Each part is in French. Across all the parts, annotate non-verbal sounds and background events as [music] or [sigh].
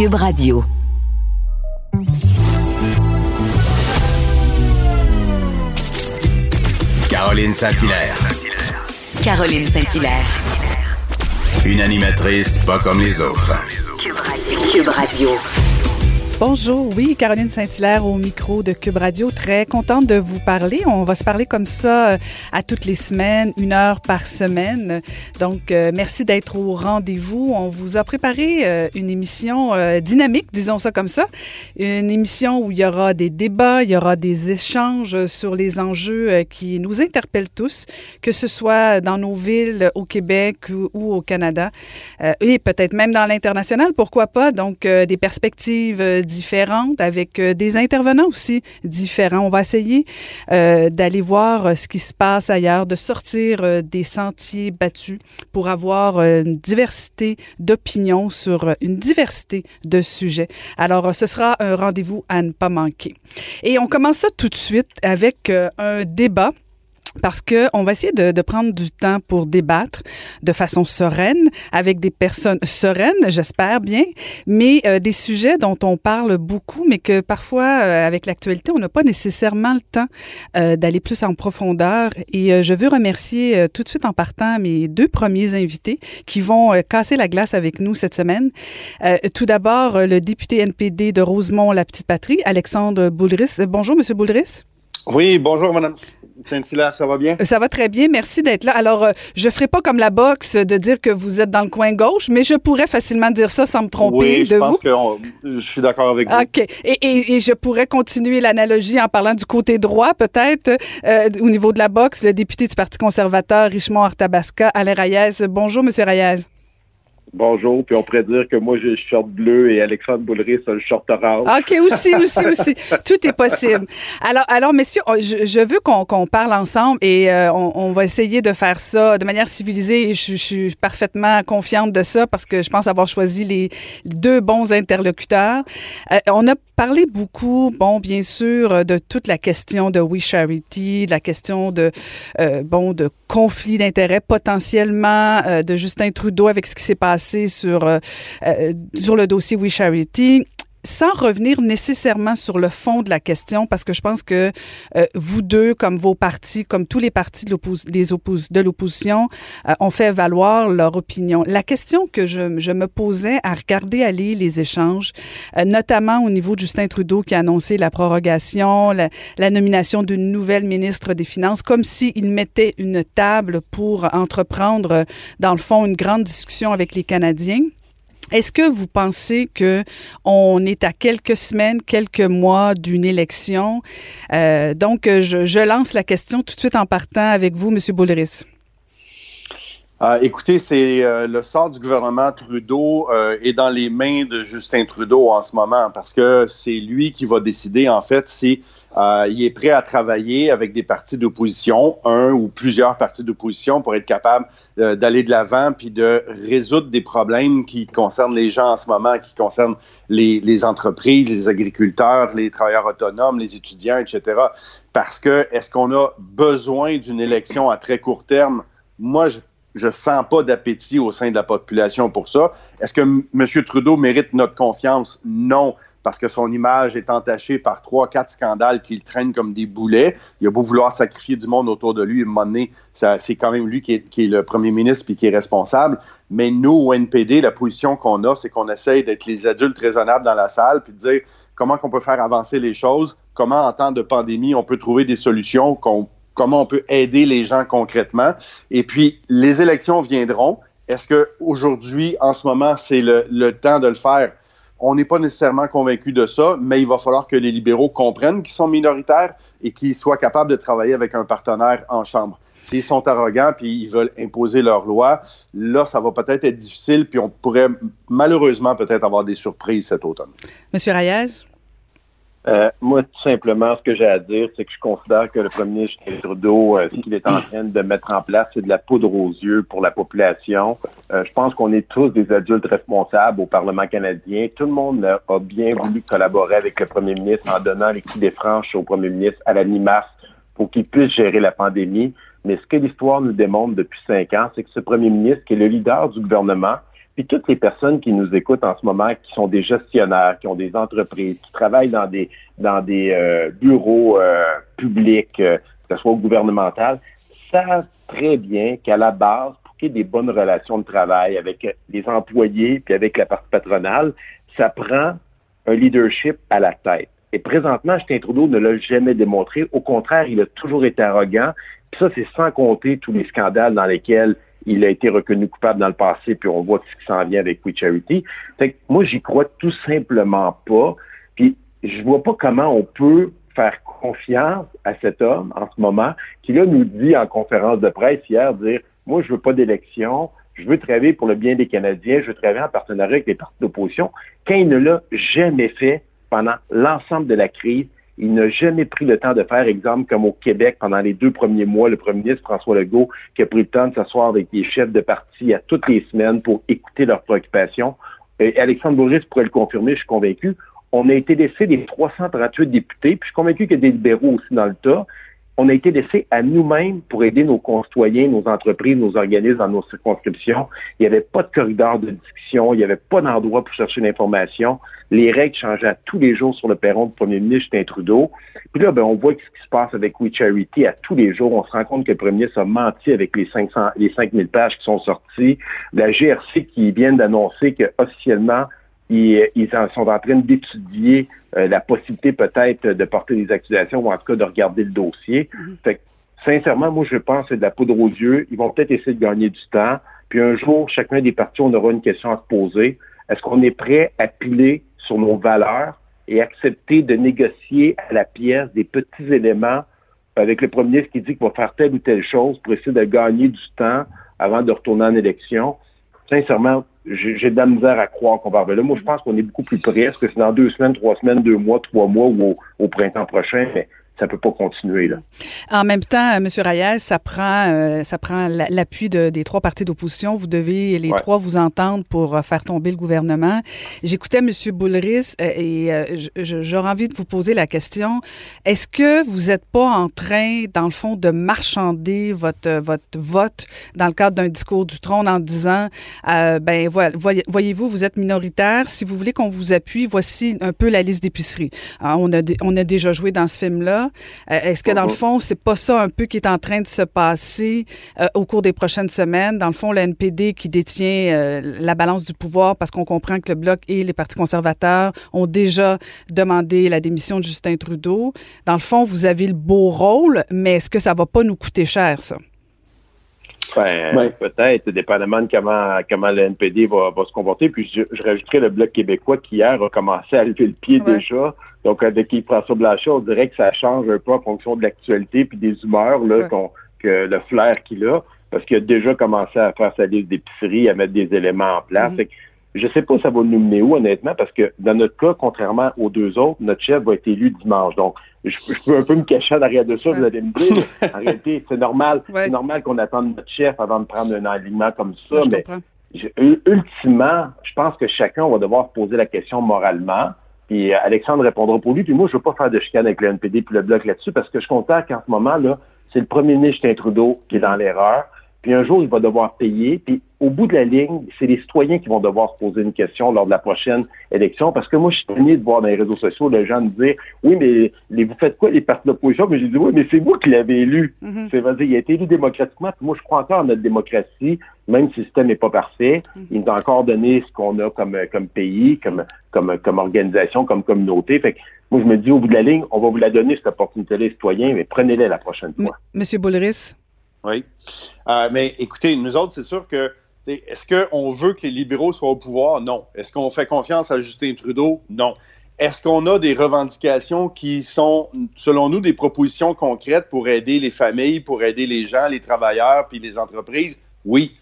Cube Radio. Caroline Saint-Hilaire. Caroline Saint-Hilaire. Une animatrice pas comme les autres. Cube Radio. Bonjour, oui, Caroline Saint-Hilaire au micro de Cube Radio. Très contente de vous parler. On va se parler comme ça euh, à toutes les semaines, une heure par semaine. Donc, euh, merci d'être au rendez-vous. On vous a préparé euh, une émission dynamique, disons ça comme ça. Une émission où il y aura des débats, il y aura des échanges sur les enjeux qui nous interpellent tous, que ce soit dans nos villes, au Québec ou, ou au Canada, et peut-être même dans l'international, pourquoi pas. Donc, des perspectives différentes, avec euh, des intervenants aussi différents. On va essayer euh, d'aller voir euh, ce qui se passe ailleurs, de sortir des sentiers battus pour avoir une diversité d'opinions sur une diversité de sujets. Alors, ce sera un rendez-vous à ne pas manquer. Et on commence ça tout de suite avec un débat parce que on va essayer de, prendre du temps pour débattre de façon sereine avec des personnes sereines, j'espère bien, mais euh, des sujets dont on parle beaucoup, mais que parfois euh, avec l'actualité on n'a pas nécessairement le temps euh, d'aller plus en profondeur. Et je veux remercier tout de suite en partant mes deux premiers invités qui vont casser la glace avec nous cette semaine. tout d'abord le député NPD de Rosemont la petite patrie, Alexandre Boulris. Bonjour Monsieur Boulris. Oui, bonjour Madame Saint-Hilaire, ça va bien? Ça va très bien, merci d'être là. Alors, euh, je ne ferai pas comme la boxe de dire que vous êtes dans le coin gauche, mais je pourrais facilement dire ça sans me tromper oui, je pense que je suis d'accord avec vous. OK. Et, et, je pourrais continuer l'analogie en parlant du côté droit, peut-être, euh, au niveau de la boxe, le député du Parti conservateur, Richemont Artabasca, Alain Reyes. Bonjour, Monsieur Reyes. Bonjour, puis on pourrait dire que moi j'ai le short bleu et Alexandre Boulris a le short orange. OK, aussi, aussi, aussi. [laughs] Tout est possible. Alors, alors messieurs, je, veux qu'on parle ensemble et euh, on, va essayer de faire ça de manière civilisée et je, suis parfaitement confiante de ça parce que je pense avoir choisi les deux bons interlocuteurs. Euh, on a parlé beaucoup, bon, bien sûr, de toute la question de We Charity, la question de, euh, bon, de conflit d'intérêts potentiellement de Justin Trudeau avec ce qui s'est passé sur, euh, euh, sur le dossier We Charity sans revenir nécessairement sur le fond de la question, parce que je pense que euh, vous deux, comme vos partis, comme tous les partis de l'opposition, ont fait valoir leur opinion. La question que je, je, me posais à regarder aller les échanges, notamment au niveau de Justin Trudeau qui a annoncé la prorogation, la, la nomination d'une nouvelle ministre des Finances, comme s'il mettait une table pour entreprendre, dans le fond, une grande discussion avec les Canadiens. Est-ce que vous pensez que on est à quelques semaines, quelques mois d'une élection? Euh, donc, je, lance la question tout de suite en partant avec vous, M. Boulris. Euh, écoutez, c'est euh, le sort du gouvernement Trudeau est dans les mains de Justin Trudeau en ce moment parce que c'est lui qui va décider en fait si euh, il est prêt à travailler avec des partis d'opposition, un ou plusieurs partis d'opposition, pour être capable euh, d'aller de l'avant puis de résoudre des problèmes qui concernent les gens en ce moment, qui concernent les, entreprises, les agriculteurs, les travailleurs autonomes, les étudiants, etc. Parce que est-ce qu'on a besoin d'une élection à très court terme? Moi, je je sens pas d'appétit au sein de la population pour ça. Est-ce que M. Trudeau mérite notre confiance? Non parce que son image est entachée par trois, quatre scandales qu'il traîne comme des boulets. Il a beau vouloir sacrifier du monde autour de lui, à un c'est quand même lui qui est, le premier ministre puis qui est responsable. Mais nous, au NPD, la position qu'on a, c'est qu'on essaye d'être les adultes raisonnables dans la salle puis de dire comment on peut faire avancer les choses, comment en temps de pandémie on peut trouver des solutions, comment on peut aider les gens concrètement. Et puis, les élections viendront. Est-ce qu'aujourd'hui, en ce moment, c'est le temps de le faire? On n'est pas nécessairement convaincu de ça, mais il va falloir que les libéraux comprennent qu'ils sont minoritaires et qu'ils soient capables de travailler avec un partenaire en Chambre. S'ils sont arrogants puis ils veulent imposer leur loi, là, ça va peut-être être difficile puis on pourrait malheureusement peut-être avoir des surprises cet automne. Monsieur Reyes? Euh, moi, tout simplement, ce que j'ai à dire, c'est que je considère que le premier ministre Trudeau, euh, ce qu'il est en [clears throat] train de mettre en place, c'est de la poudre aux yeux pour la population. Euh, je pense qu'on est tous des adultes responsables au Parlement canadien. Tout le monde a bien voulu collaborer avec le premier ministre en donnant les clés des franches au premier ministre à la mi-mars pour qu'il puisse gérer la pandémie. Mais ce que l'histoire nous démontre depuis cinq ans, c'est que ce premier ministre, qui est le leader du gouvernement, puis toutes les personnes qui nous écoutent en ce moment, qui sont des gestionnaires, qui ont des entreprises, qui travaillent dans des dans des euh, bureaux euh, publics, euh, que ce soit gouvernemental, savent très bien qu'à la base, pour qu'il y ait des bonnes relations de travail avec les employés puis avec la partie patronale, ça prend un leadership à la tête. Et présentement, Justin Trudeau ne l'a jamais démontré. Au contraire, il a toujours été arrogant. Puis ça, c'est sans compter tous les scandales dans lesquels il a été reconnu coupable dans le passé, puis on voit ce qui s'en vient avec We Charity. Fait que moi, j'y crois tout simplement pas. Puis je vois pas comment on peut faire confiance à cet homme en ce moment, qui là nous dit en conférence de presse hier, dire moi, je veux pas d'élection, je veux travailler pour le bien des Canadiens, je veux travailler en partenariat avec les partis d'opposition, quand il ne l'a jamais fait pendant l'ensemble de la crise, il n'a jamais pris le temps de faire, exemple, comme au Québec, pendant les deux premiers mois, le premier ministre François Legault, qui a pris le temps de s'asseoir avec les chefs de parti à toutes les semaines pour écouter leurs préoccupations. Et Alexandre Bourris pourrait le confirmer, je suis convaincu. On a été laissé des 338 députés, puis je suis convaincu qu'il y a des libéraux aussi dans le tas on a été laissé à nous-mêmes pour aider nos concitoyens, nos entreprises, nos organismes dans nos circonscriptions. Il n'y avait pas de corridor de discussion, il n'y avait pas d'endroit pour chercher l'information. Les règles changeaient tous les jours sur le perron du premier ministre Justin Trudeau. Puis là, ben, on voit ce qui se passe avec We Charity à tous les jours. On se rend compte que le premier ministre a menti avec les 500, les 5000 pages qui sont sorties. La GRC qui vient d'annoncer que officiellement ils, sont en train d'étudier euh, la possibilité peut-être de porter des accusations ou en tout cas de regarder le dossier. Mhm. Fait sincèrement, moi, je pense que c'est de la poudre aux yeux. Ils vont peut-être essayer de gagner du temps. Puis un jour, chacun des partis, on aura une question à se poser. Est-ce qu'on est prêt à piler sur nos valeurs et accepter de négocier à la pièce des petits éléments avec le premier ministre qui dit qu'il va faire telle ou telle chose pour essayer de gagner du temps avant de retourner en élection? Sincèrement, j'ai de la misère à croire qu'on va arriver là. Moi, je pense qu'on est beaucoup plus près. Est-ce que c'est dans deux semaines, trois semaines, deux mois, trois mois ou au, printemps prochain? Ça peut pas continuer là. En même temps, M. Reyes, ça prend, euh, ça prend l'appui de, des trois partis d'opposition. Vous devez les trois vous entendre pour euh, faire tomber le gouvernement. J'écoutais M. Boulris euh, et j'aurais envie de vous poser la question est-ce que vous n'êtes pas en train, dans le fond, de marchander votre votre vote dans le cadre d'un discours du trône en disant ben voilà, voyez-vous, vous êtes minoritaire. Si vous voulez qu'on vous appuie, voici un peu la liste d'épicerie. On a on a déjà joué dans ce film-là. Euh, est-ce que dans le fond, c'est pas ça un peu qui est en train de se passer euh, au cours des prochaines semaines? Dans le fond, le NPD qui détient euh, la balance du pouvoir parce qu'on comprend que le Bloc et les partis conservateurs ont déjà demandé la démission de Justin Trudeau. Dans le fond, vous avez le beau rôle, mais est-ce que ça va pas nous coûter cher, ça? Ben, peut-être, dépendamment de comment, comment le NPD va, se comporter. Puis je, je, rajouterais le Bloc québécois qui hier a commencé à lever le pied déjà. Donc avec François Blanchet, on dirait que ça change un peu en fonction de l'actualité puis des humeurs, là, que le flair qu'il a, parce qu'il a déjà commencé à faire sa liste d'épicerie, à mettre des éléments en place. Mm-hmm. Je sais pas ça va nous mener où, honnêtement, parce que dans notre cas, contrairement aux deux autres, notre chef va être élu dimanche. Donc, je, peux un peu me cacher derrière de ça, vous allez me dire. en réalité, c'est normal, c'est normal qu'on attende notre chef avant de prendre un alignement comme ça. mais ultimement, je pense que chacun va devoir poser la question moralement. Puis Alexandre répondra pour lui. Puis moi, je veux pas faire de chicane avec le NPD puis le bloc là-dessus parce que je constate qu'en ce moment, là, c'est le premier ministre Justin Trudeau qui est dans l'erreur. Puis un jour, il va devoir payer. Puis au bout de la ligne, c'est les citoyens qui vont devoir se poser une question lors de la prochaine élection. Parce que moi, je suis tenu de voir dans les réseaux sociaux les gens me dire Oui, mais vous faites quoi, les partis d'opposition? Mais j'ai dit Oui, mais c'est vous qui l'avez élu. Mm-hmm. C'est dire il a été élu démocratiquement. Puis moi, je crois encore en notre démocratie, même si le système n'est pas parfait. Mm-hmm. Il nous a encore donné ce qu'on a comme, comme pays, comme, comme, comme organisation, comme communauté. Fait que moi, je me dis, au bout de la ligne, on va vous la donner, cette opportunité les citoyens, mais prenez-la la prochaine fois. Monsieur Boulris? Oui. Euh, mais écoutez, nous autres, c'est sûr que est-ce qu'on veut que les libéraux soient au pouvoir? Non. Est-ce qu'on fait confiance à Justin Trudeau? Non. est-ce qu'on a des revendications qui sont, selon nous, des propositions concrètes pour aider les familles, pour aider les gens, les travailleurs, puis les entreprises? Oui.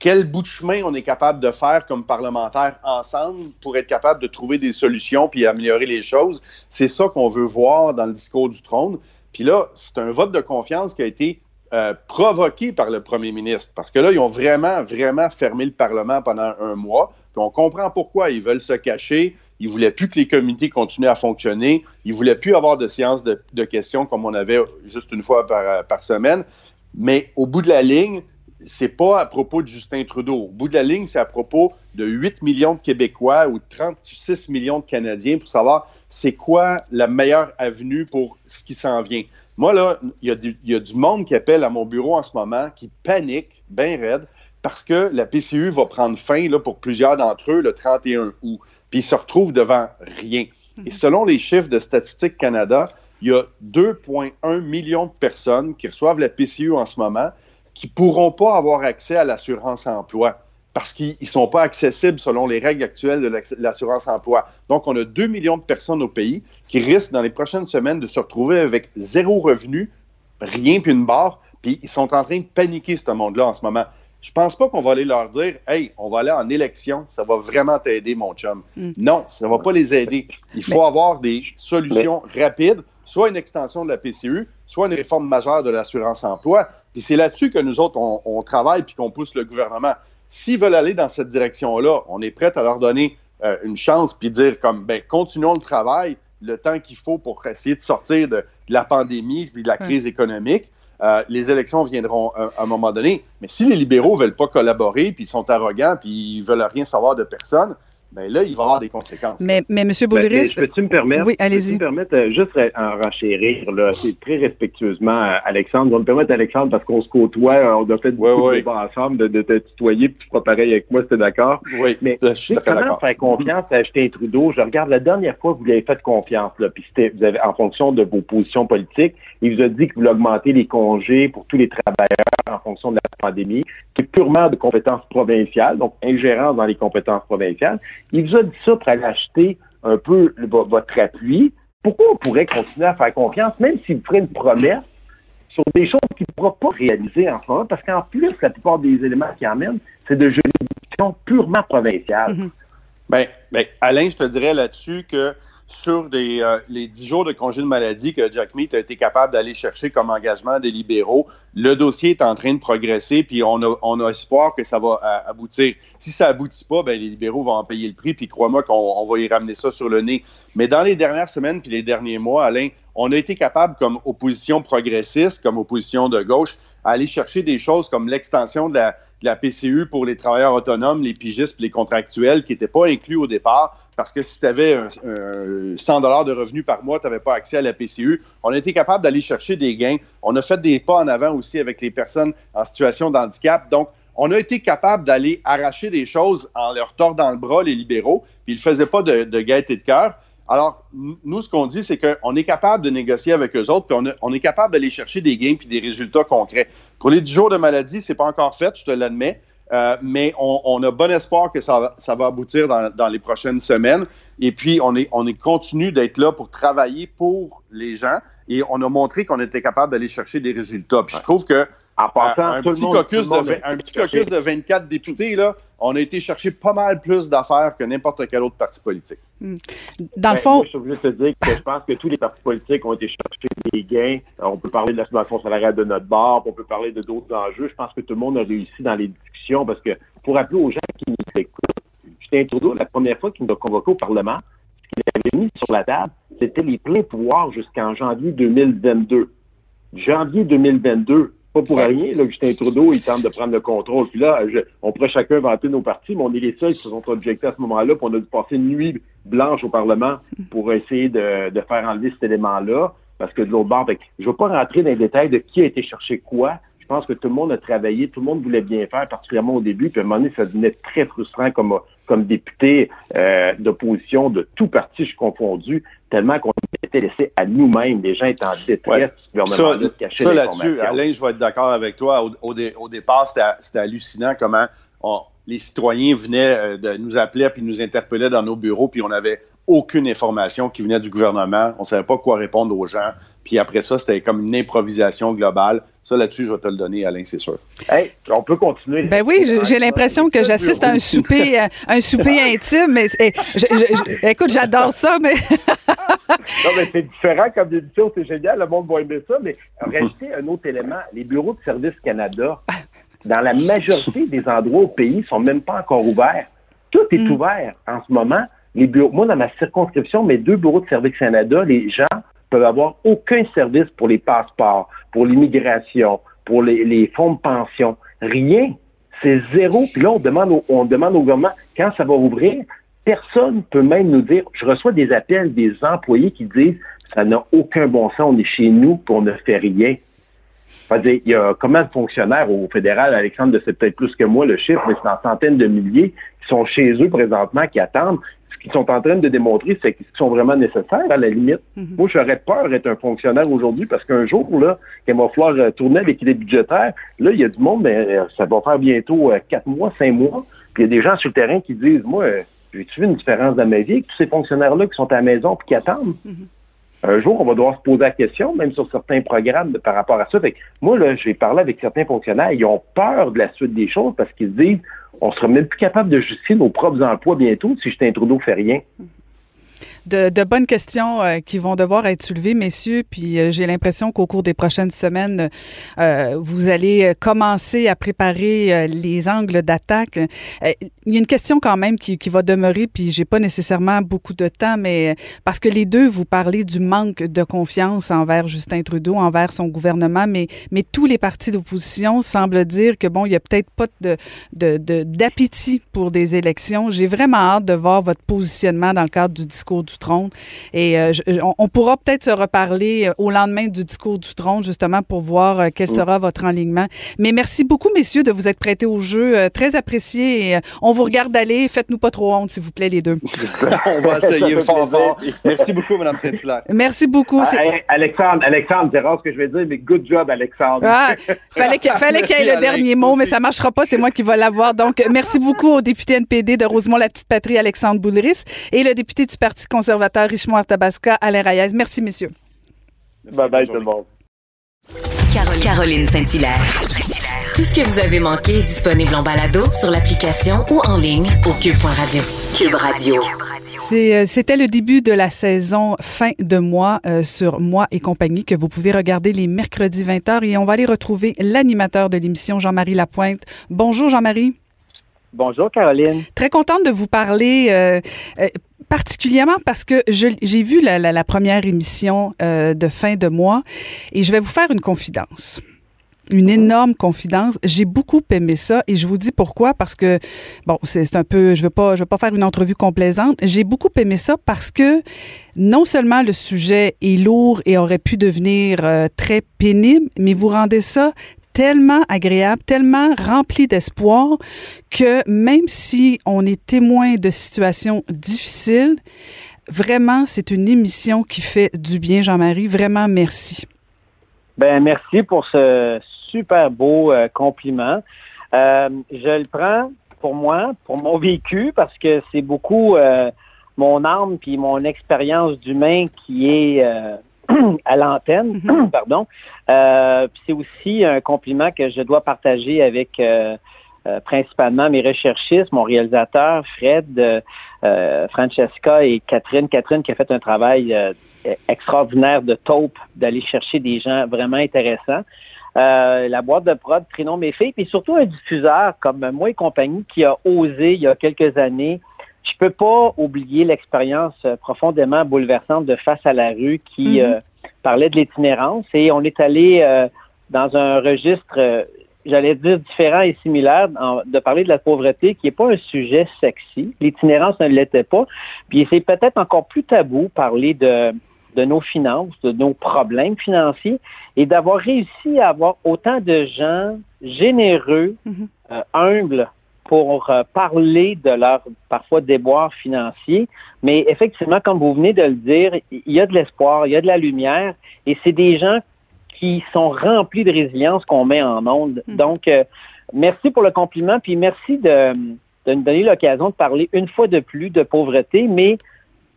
Quel bout de chemin on est capable de faire comme parlementaires ensemble pour être capable de trouver des solutions puis améliorer les choses? C'est ça qu'on veut voir dans le discours du trône. Puis là, c'est un vote de confiance qui a été euh, provoqué par le premier ministre. Parce que là, ils ont vraiment, vraiment fermé le Parlement pendant un mois. Puis on comprend pourquoi. Ils veulent se cacher. Ils ne voulaient plus que les comités continuent à fonctionner. Ils ne voulaient plus avoir de séances de, questions comme on avait juste une fois par, par semaine. Mais au bout de la ligne, c'est pas à propos de Justin Trudeau. Au bout de la ligne, c'est à propos de 8 millions de Québécois ou 36 millions de Canadiens pour savoir c'est quoi la meilleure avenue pour ce qui s'en vient. Moi, là, il y, a du monde qui appelle à mon bureau en ce moment, qui panique, bien raide, parce que la PCU va prendre fin là, pour plusieurs d'entre eux le 31 août. Puis ils se retrouvent devant rien. Et mhm. selon les chiffres de Statistique Canada, il y a 2,1 millions de personnes qui reçoivent la PCU en ce moment qui ne pourront pas avoir accès à l'assurance emploi parce qu'ils ne sont pas accessibles selon les règles actuelles de l'assurance emploi. Donc, on a 2 millions de personnes au pays qui risquent dans les prochaines semaines de se retrouver avec zéro revenu, rien puis une barre, puis ils sont en train de paniquer, ce monde-là, en ce moment. Je pense pas qu'on va aller leur dire Hey, on va aller en élection, ça va vraiment t'aider, mon chum. Mm. Non, ça ne va pas les aider. Il faut avoir des solutions rapides, soit une extension de la PCU, soit une réforme majeure de l'assurance emploi. Puis c'est là-dessus que nous autres, on, travaille puis qu'on pousse le gouvernement. S'ils veulent aller dans cette direction-là, on est prêt à leur donner euh, une chance puis dire comme ben continuons le travail le temps qu'il faut pour essayer de sortir de, la pandémie puis de la crise économique. Euh, les élections viendront à, un moment donné. Mais si les libéraux ne veulent pas collaborer, puis ils sont arrogants, puis ils veulent rien savoir de personne, ben là, il va y avoir des conséquences. Mais, mais M. Boulris... Ben, peux-tu me permettre? Oui, allez-y. me permettre, euh, juste en renchérir, là, c'est très respectueusement, Alexandre. Je vais me permettre, Alexandre, parce qu'on se côtoie, on doit faire beaucoup de ensemble, de, de, te tutoyer, puis tu feras pareil avec moi, c'était d'accord? Oui, mais je suis d'accord. faire confiance à Justin Trudeau? Je regarde la dernière fois que vous lui avez fait confiance, là, puis c'était, vous avez, en fonction de vos positions politiques, il vous a dit que vous augmentez les congés pour tous les travailleurs en fonction de la pandémie, qui est purement de compétences provinciales, donc ingérence dans les compétences provinciales. Il vous a dit ça pour aller acheter un peu votre appui. Pourquoi on pourrait continuer à faire confiance, même s'il ferait une promesse sur des choses qu'il ne pourra pas réaliser en ce moment, parce qu'en plus, la plupart des éléments qu'il amène, c'est de juridiction purement provinciale. Mm-hmm. Bien, ben, Alain, je te dirais là-dessus que sur euh, les dix jours de congé de maladie que Jack Meat a été capable d'aller chercher comme engagement des libéraux. Le dossier est en train de progresser, puis on a, espoir que ça va euh, aboutir. Si ça aboutit pas, ben, les libéraux vont en payer le prix, puis crois-moi qu'on va y ramener ça sur le nez. Mais dans les dernières semaines puis les derniers mois, Alain, on a été capable, comme opposition progressiste, comme opposition de gauche, à aller chercher des choses comme l'extension de la, de la PCU pour les travailleurs autonomes, les pigistes, les contractuels qui n'étaient pas inclus au départ parce que si tu avais 100 dollars de revenus par mois, tu n'avais pas accès à la PCU. On a été capable d'aller chercher des gains. On a fait des pas en avant aussi avec les personnes en situation de handicap. Donc, on a été capable d'aller arracher des choses en leur tordant le bras, les libéraux, puis ils ne faisaient pas de, de gaieté de cœur. Alors, nous, ce qu'on dit, c'est qu'on est capable de négocier avec eux autres, puis on, est capable d'aller chercher des gains puis des résultats concrets. Pour les 10 jours de maladie, c'est pas encore fait, je te l'admets, euh, mais on, a bon espoir que ça, va aboutir dans, les prochaines semaines. Et puis, on est, on est continue d'être là pour travailler pour les gens et on a montré qu'on était capable d'aller chercher des résultats. Puis je trouve que en passant, un, petit caucus de, un petit caucus de 24 députés, là, on a été chercher pas mal plus d'affaires que n'importe quel autre parti politique. Hmm. Dans le ben, fond. je voulais te dire que je pense que tous les partis politiques ont été chercher des gains. On peut parler de la situation salariale de notre bar, on peut parler de d'autres enjeux. Je pense que tout le monde a réussi dans les discussions parce que, pour rappeler aux gens qui nous écoutent, Justin Trudeau, la première fois qu'il nous a convoqués au Parlement, ce qu'il avait mis sur la table, c'était les pleins pouvoirs jusqu'en janvier 2022. Janvier 2022, pas pour rien, là, Justin Trudeau, il tente de prendre le contrôle. Puis là, on pourrait chacun vanter nos partis, mais on est les seuls qui se sont objectés à ce moment-là, puis on a dû passer une nuit blanche au Parlement pour essayer de, faire enlever cet élément-là. Parce que de l'autre bord, je ne veux pas rentrer dans les détails de qui a été chercher quoi. Je pense que tout le monde a travaillé, tout le monde voulait bien faire, particulièrement au début. Puis à un moment donné, ça devenait très frustrant comme, comme député euh, d'opposition de tout parti, je suis confondu, tellement qu'on était laissé à nous-mêmes. Les gens étaient en détresse ouais. ça, Ça là-dessus, Alain, je vais être d'accord avec toi. Au, départ, c'était hallucinant comment les citoyens venaient euh, de nous appeler puis nous interpellaient dans nos bureaux, puis on avait aucune information qui venait du gouvernement. On ne savait pas quoi répondre aux gens. Puis après ça, c'était comme une improvisation globale. Ça, là-dessus, je vais te le donner, Alain, c'est sûr. Hey, on peut continuer. Ben oui, j'ai l'impression que j'assiste à un souper, [laughs] euh, un souper intime. Mais écoute, j'adore ça, mais. [laughs] non, mais c'est différent comme édition, c'est génial, le monde va aimer ça. Mais rajouter un autre élément, les bureaux de Service Canada, dans la majorité des endroits au pays, sont même pas encore ouverts. Tout est mm. ouvert en ce moment. Les bureaux, moi, dans ma circonscription, mes deux bureaux de Service Canada, les gens peuvent avoir aucun service pour les passeports, pour l'immigration, pour les, fonds de pension. Rien. C'est zéro. Puis là, on demande, au, on demande au gouvernement quand ça va ouvrir. Personne peut même nous dire, je reçois des appels des employés qui disent, ça n'a aucun bon sens, on est chez nous, puis ne fait rien. il y a combien de fonctionnaires au fédéral, Alexandre, c'est peut-être plus que moi le chiffre, mais c'est en centaines de milliers qui sont chez eux présentement, qui attendent qu'ils sont en train de démontrer, c'est qu'ils sont vraiment nécessaires à la limite. Mhm. Moi, j'aurais peur d'être un fonctionnaire aujourd'hui parce qu'un jour, là, qu'il va falloir euh, tourner avec les budgétaires, là, il y a du monde, mais euh, ça va faire bientôt euh, quatre mois, cinq mois. Puis il y a des gens sur le terrain qui disent, moi, j'ai-tu vu une différence dans ma vie avec tous ces fonctionnaires-là qui sont à la maison et qui attendent? Mhm. Un jour, on va devoir se poser la question, même sur certains programmes par rapport à ça. Fait moi, là, j'ai parlé avec certains fonctionnaires, ils ont peur de la suite des choses parce qu'ils se disent on sera même plus capable de justifier nos propres emplois bientôt si Justin Trudeau fait rien de, bonnes questions euh, qui vont devoir être soulevées, messieurs. Puis euh, j'ai l'impression qu'au cours des prochaines semaines, euh, vous allez commencer à préparer les angles d'attaque. il y a une question quand même qui, qui va demeurer, puis j'ai pas nécessairement beaucoup de temps, mais parce que les deux, vous parlez du manque de confiance envers Justin Trudeau, envers son gouvernement, mais, mais tous les partis d'opposition semblent dire que bon, il y a peut-être pas de, de, d'appétit pour des élections. J'ai vraiment hâte de voir votre positionnement dans le cadre du discours du trône. Et euh, on, pourra peut-être se reparler euh, au lendemain du discours du trône, justement, pour voir euh, quel sera votre enlignement. Mais merci beaucoup, messieurs, de vous être prêtés au jeu. très apprécié. Et, on vous regarde aller. Faites-nous pas trop honte, s'il vous plaît, les deux. [laughs] on va [laughs] essayer fort, fort. Merci beaucoup, Mme Saint-Hilaire. Merci beaucoup. Ah, Alexandre, Alexandre, c'est rare ce que je vais dire, mais good job, Alexandre. Ah, fallait qu'il fallait y ait le dernier mot, mais ça marchera pas. C'est moi qui vais l'avoir. Donc, merci beaucoup au député NPD de Rosemont-la-Petite-Patrie, Alexandre Boulris, et le député du Parti conservateur conservateur Richemont Artabasca, Alain Reyes. Merci, messieurs. Bye bye tout le monde. Caroline, Saint-Hilaire. Tout ce que vous avez manqué est disponible en balado sur l'application ou en ligne au cube.radio. Cube Radio. Euh, c'était le début de la saison fin de mois euh, sur Moi et compagnie que vous pouvez regarder les mercredis 20h et on va aller retrouver l'animateur de l'émission, Jean-Marie Lapointe. Bonjour Jean-Marie. Bonjour Caroline. Très contente de vous parler. Euh, particulièrement parce que j'ai vu la, première émission euh, de fin de mois et je vais vous faire une confidence une énorme confidence. J'ai beaucoup aimé ça et je vous dis pourquoi parce que bon, c'est un peu je veux pas je veux pas faire une entrevue complaisante. J'ai beaucoup aimé ça parce que non seulement le sujet est lourd et aurait pu devenir euh, très pénible, mais vous rendez ça tellement agréable, tellement rempli d'espoir que même si on est témoin de situations difficiles, vraiment, c'est une émission qui fait du bien, Jean-Marie. Vraiment, merci. Ben merci pour ce super beau euh, compliment. Euh, je le prends pour moi, pour mon vécu, parce que c'est beaucoup euh, mon âme puis mon expérience d'humain qui est [clears throat] à l'antenne, mhm. [clears throat] pardon. Euh, c'est aussi un compliment que je dois partager avec euh, euh, principalement mes recherchistes, mon réalisateur Fred, Francesca et Catherine. Catherine qui a fait un travail extraordinaire de taupe, d'aller chercher des gens vraiment intéressants. la boîte de prod Trinon Méfait, puis surtout un diffuseur comme moi et compagnie qui a osé il y a quelques années je peux pas oublier l'expérience euh, profondément bouleversante de Face à la rue qui mhm. euh, parlait de l'itinérance et on est allé euh, dans un registre, j'allais dire différent et similaire, de parler de la pauvreté qui n'est pas un sujet sexy. L'itinérance ne l'était pas. Puis c'est peut-être encore plus tabou parler de, de nos finances, de nos problèmes financiers et d'avoir réussi à avoir autant de gens généreux, mhm. humbles, pour euh, parler de leur parfois déboire financier. Mais effectivement, comme vous venez de le dire, il y a de l'espoir, il y a de la lumière, et c'est des gens qui sont remplis de résilience qu'on met en monde. Hmm. Donc, euh, merci pour le compliment, puis merci de, de nous donner l'occasion de parler une fois de plus de pauvreté, mais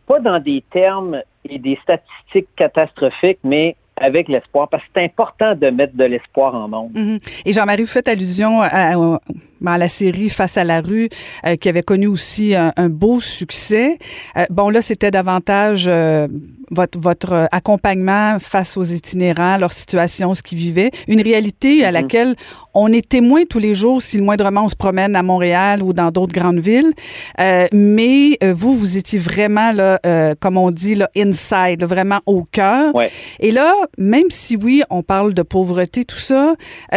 pas dans des termes et des statistiques catastrophiques, mais avec l'espoir, parce que c'est important de mettre de l'espoir en monde. Mhm. Et Jean-Marie, vous faites allusion à, la série Face à la rue, euh, qui avait connu aussi un, beau succès. Euh, bon, là, c'était davantage euh, votre, votre accompagnement face aux itinérants, leur situation, ce qu'ils vivaient. Une réalité à mhm. laquelle on est témoin tous les jours si le moindrement on se promène à Montréal ou dans d'autres grandes villes. mais vous, vous étiez vraiment, là, comme on dit, là, inside, vraiment au cœur. Ouais. Et là, même si oui, on parle de pauvreté, tout ça,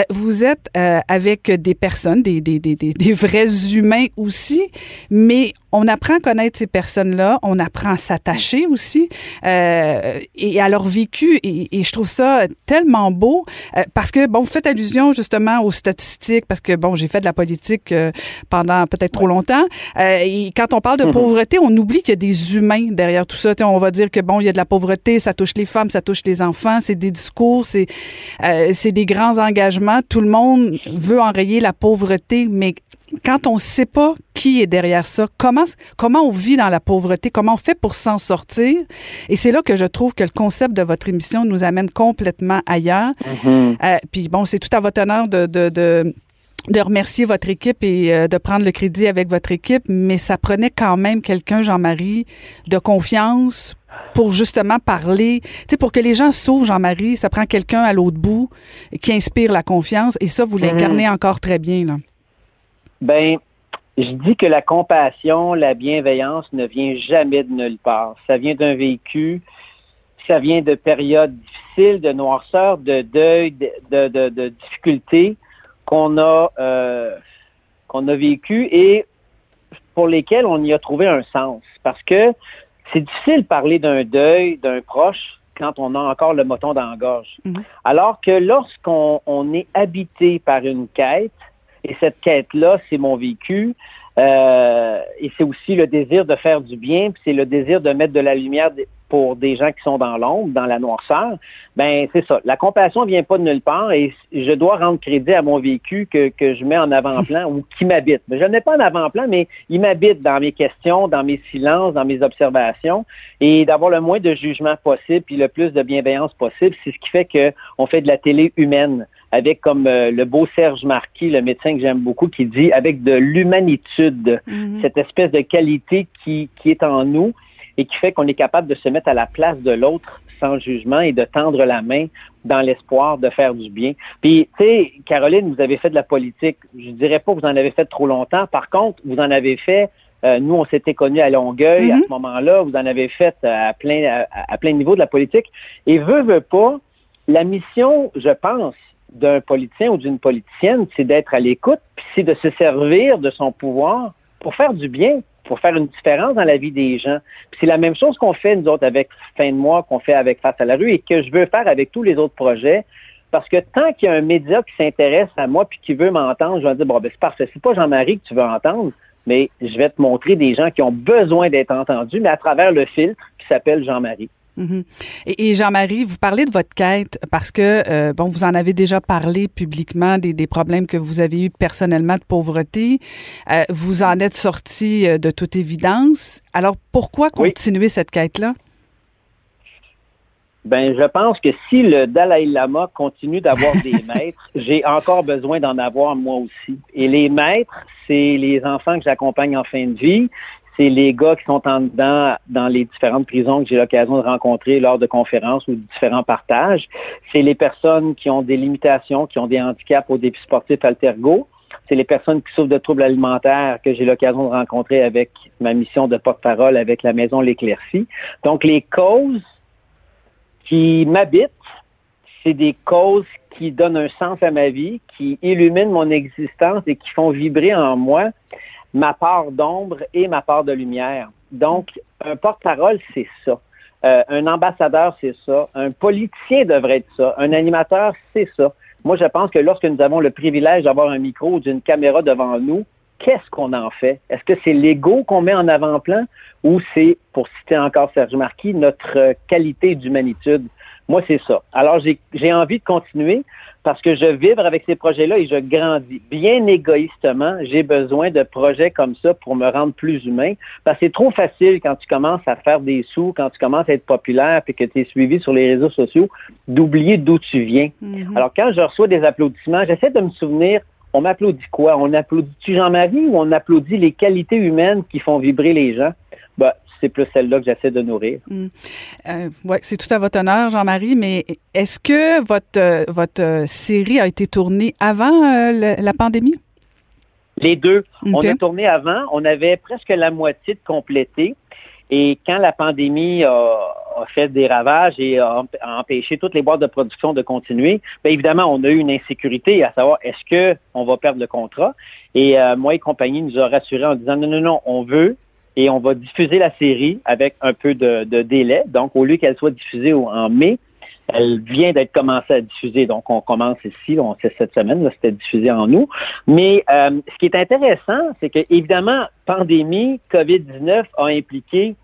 vous êtes avec des personnes, des, des, des, des, vrais humains aussi, mais on apprend à connaître ces personnes-là, on apprend à s'attacher aussi euh, et à leur vécu. Et, et, je trouve ça tellement beau euh, parce que, bon, vous faites allusion justement aux statistiques parce que, bon, j'ai fait de la politique euh, pendant peut-être trop longtemps. et quand on parle de mhm. pauvreté, on oublie qu'il y a des humains derrière tout ça. on va dire que, bon, il y a de la pauvreté, ça touche les femmes, ça touche les enfants, c'est des discours, c'est c'est des grands engagements. Tout le monde veut enrayer la pauvreté, mais quand on ne sait pas qui est derrière ça, comment, comment on vit dans la pauvreté, comment on fait pour s'en sortir? Et c'est là que je trouve que le concept de votre émission nous amène complètement ailleurs. Mm-hmm. Euh, puis bon, c'est tout à votre honneur de, de, de de remercier votre équipe et euh, de prendre le crédit avec votre équipe, mais ça prenait quand même quelqu'un, Jean-Marie, de confiance pour justement parler, tu sais, pour que les gens s'ouvrent, Jean-Marie, ça prend quelqu'un à l'autre bout qui inspire la confiance et ça, vous mm-hmm. l'incarnez encore très bien, là. Ben, je dis que la compassion, la bienveillance ne vient jamais de nulle part. Ça vient d'un vécu, ça vient de périodes difficiles, de noirceur, de deuil, de, de, de, difficultés qu'on a euh, qu'on a vécu et pour lesquelles on y a trouvé un sens. Parce que c'est difficile de parler d'un deuil d'un proche quand on a encore le moton dans la gorge. Mm-hmm. Alors que lorsqu'on on est habité par une quête, et cette quête-là, c'est mon vécu. Euh, et c'est aussi le désir de faire du bien, puis c'est le désir de mettre de la lumière pour des gens qui sont dans l'ombre, dans la noirceur. Ben c'est ça. La compassion vient pas de nulle part et je dois rendre crédit à mon vécu que, que je mets en avant-plan ou qui m'habite. Je ne mets pas en avant-plan, mais il m'habite dans mes questions, dans mes silences, dans mes observations et d'avoir le moins de jugement possible puis le plus de bienveillance possible, c'est ce qui fait qu'on fait de la télé humaine avec comme euh, le beau Serge Marquis, le médecin que j'aime beaucoup, qui dit avec de l'humanitude, mhm. cette espèce de qualité qui, qui est en nous et qui fait qu'on est capable de se mettre à la place de l'autre sans jugement et de tendre la main dans l'espoir de faire du bien. Puis, tu sais, Caroline, vous avez fait de la politique. Je dirais pas que vous en avez fait trop longtemps. Par contre, vous en avez fait euh, nous, on s'était connus à Longueuil à mhm. ce moment-là. Vous en avez fait à plein, à, à plein niveau de la politique. Et veut, veut pas, la mission, je pense, d'un politicien ou d'une politicienne, c'est d'être à l'écoute, puis c'est de se servir de son pouvoir pour faire du bien, pour faire une différence dans la vie des gens. Puis c'est la même chose qu'on fait, nous autres, avec Fin de mois, qu'on fait avec Face à la rue et que je veux faire avec tous les autres projets. Parce que tant qu'il y a un média qui s'intéresse à moi puis qui veut m'entendre, je vais dire, bon, ben, c'est parfait. C'est pas Jean-Marie que tu veux entendre, mais je vais te montrer des gens qui ont besoin d'être entendus, mais à travers le filtre qui s'appelle Jean-Marie. Mhm. Et, Jean-Marie, vous parlez de votre quête parce que, euh, bon, vous en avez déjà parlé publiquement des, des, problèmes que vous avez eu personnellement de pauvreté. Euh, vous en êtes sorti euh, de toute évidence. Alors, pourquoi continuer cette quête-là? Ben, je pense que si le Dalai Lama continue d'avoir des [laughs] maîtres, j'ai encore besoin d'en avoir moi aussi. Et les maîtres, c'est les enfants que j'accompagne en fin de vie, c'est les gars qui sont en dedans dans les différentes prisons que j'ai l'occasion de rencontrer lors de conférences ou de différents partages. C'est les personnes qui ont des limitations, qui ont des handicaps au défi sportif altergo. C'est les personnes qui souffrent de troubles alimentaires que j'ai l'occasion de rencontrer avec ma mission de porte-parole avec la Maison L'Éclaircie. Donc, les causes qui m'habitent, c'est des causes qui donnent un sens à ma vie, qui illuminent mon existence et qui font vibrer en moi ma part d'ombre et ma part de lumière. Donc, un porte-parole, c'est ça. Euh, un ambassadeur, c'est ça. Un politicien devrait être ça. Un animateur, c'est ça. Moi, je pense que lorsque nous avons le privilège d'avoir un micro ou d'une caméra devant nous, qu'est-ce qu'on en fait? Est-ce que c'est l'ego qu'on met en avant-plan ou c'est, pour citer encore Serge Marquis, notre qualité d'humanitude? Moi, c'est ça. Alors, j'ai envie de continuer parce que je vibre avec ces projets-là et je grandis. Bien égoïstement, j'ai besoin de projets comme ça pour me rendre plus humain. Parce que c'est trop facile quand tu commences à faire des sous, quand tu commences à être populaire et que tu es suivi sur les réseaux sociaux, d'oublier d'où tu viens. Mm-hmm. Alors, quand je reçois des applaudissements, j'essaie de me souvenir on m'applaudit quoi? On applaudit-tu Jean-Marie ou on applaudit les qualités humaines qui font vibrer les gens? Ben, c'est plus celle-là que j'essaie de nourrir. Euh, oui, c'est tout à votre honneur, Jean-Marie, mais est-ce que votre, euh, votre euh, série a été tournée avant la pandémie? Les deux. On a tourné avant. On avait presque la moitié de complété. Et quand la pandémie a, fait des ravages et a, empêché toutes les boîtes de production de continuer, bien évidemment, on a eu une insécurité à savoir est-ce qu'on va perdre le contrat? Et moi et compagnie nous a rassurés en disant non, non, non, on veut et on va diffuser la série avec un peu de, délai. Donc, au lieu qu'elle soit diffusée en mai, elle vient d'être commencée à diffuser. Donc, on commence ici, on sait cette semaine, là, c'était diffusé en août. Mais euh, ce qui est intéressant, c'est que, évidemment, pandémie, COVID-19 a impliqué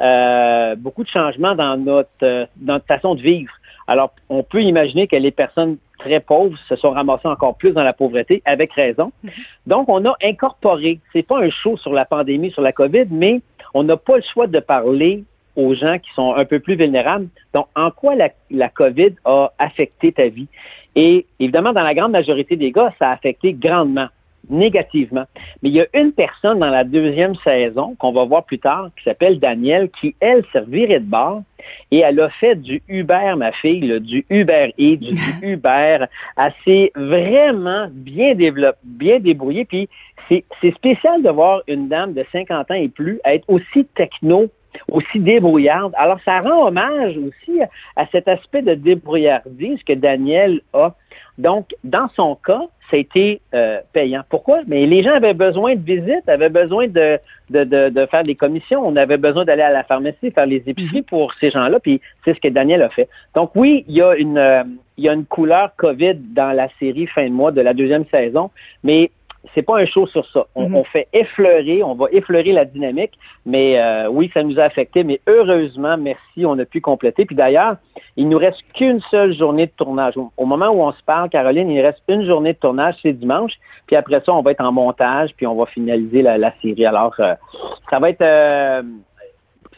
euh, beaucoup de changements dans notre, euh, notre façon de vivre. Alors, on peut imaginer que les personnes très pauvres se sont ramassés encore plus dans la pauvreté, avec raison. Mhm. Donc, on a incorporé, c'est pas un show sur la pandémie, sur la COVID, mais on n'a pas le choix de parler aux gens qui sont un peu plus vulnérables. Donc, en quoi la, la COVID a affecté ta vie? Et évidemment, dans la grande majorité des cas, ça a affecté grandement négativement. Mais il y a une personne dans la deuxième saison qu'on va voir plus tard qui s'appelle Danielle qui, elle, servirait de bar et elle a fait du Uber, ma fille, du Uber et du [laughs] Uber. Elle s'est vraiment bien développée, bien débrouillée. Puis c'est spécial de voir une dame de 50 ans et plus être aussi techno aussi débrouillarde. Alors, ça rend hommage aussi à cet aspect de débrouillardise que Daniel a. Donc, dans son cas, ça a été euh, payant. Pourquoi? Mais les gens avaient besoin de visites, avaient besoin de, de, de, faire des commissions, on avait besoin d'aller à la pharmacie, faire les épiceries mhm. pour ces gens-là, puis c'est ce que Daniel a fait. Donc oui, il y a une, euh, il y a une couleur COVID dans la série fin de mois de la deuxième saison, mais c'est pas un show sur ça. On, mhm. fait effleurer, on va effleurer la dynamique, mais euh, oui, ça nous a affecté, mais heureusement, merci, on a pu compléter. Puis d'ailleurs, il nous reste qu'une seule journée de tournage. Au, moment où on se parle, Caroline, il reste une journée de tournage, c'est dimanche, puis après ça, on va être en montage, puis on va finaliser la, série. Alors, euh, ça va être euh,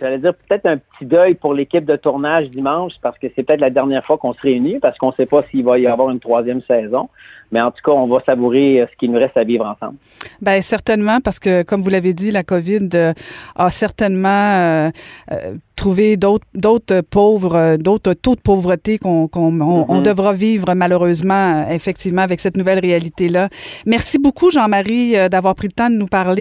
j'allais dire peut-être un petit deuil pour l'équipe de tournage dimanche parce que c'est peut-être la dernière fois qu'on se réunit parce qu'on ne sait pas s'il va y avoir une troisième saison. Mais en tout cas, on va savourer euh, ce qui nous reste à vivre ensemble. Bien, certainement, parce que, comme vous l'avez dit, la COVID euh, a certainement euh, trouvé d'autres pauvres, d'autres taux de pauvreté qu'on on, mm-hmm. devra vivre malheureusement, effectivement, avec cette nouvelle réalité-là. Merci beaucoup, Jean-Marie, d'avoir pris le temps de nous parler.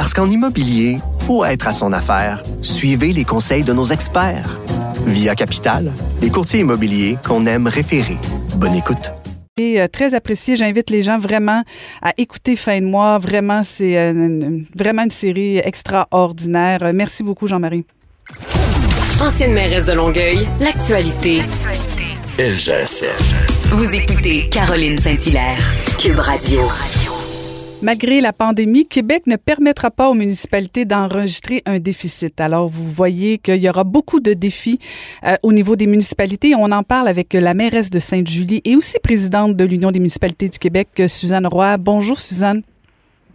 Parce qu'en immobilier, faut être à son affaire. Suivez les conseils de nos experts. Via Capital, les courtiers immobiliers qu'on aime référer. Bonne écoute. Et, euh, très apprécié. J'invite les gens vraiment à écouter Fin de mois. Vraiment, c'est euh, vraiment une série extraordinaire. Euh, merci beaucoup, Jean-Marie. Ancienne mairesse de Longueuil, l'actualité. LGSN. Vous écoutez Caroline Saint-Hilaire, Cube Radio. Malgré la pandémie, Québec ne permettra pas aux municipalités d'enregistrer un déficit. Alors, vous voyez qu'il y aura beaucoup de défis euh, au niveau des municipalités. On en parle avec la mairesse de Sainte-Julie et aussi présidente de l'Union des municipalités du Québec, Suzanne Roy. Bonjour, Suzanne.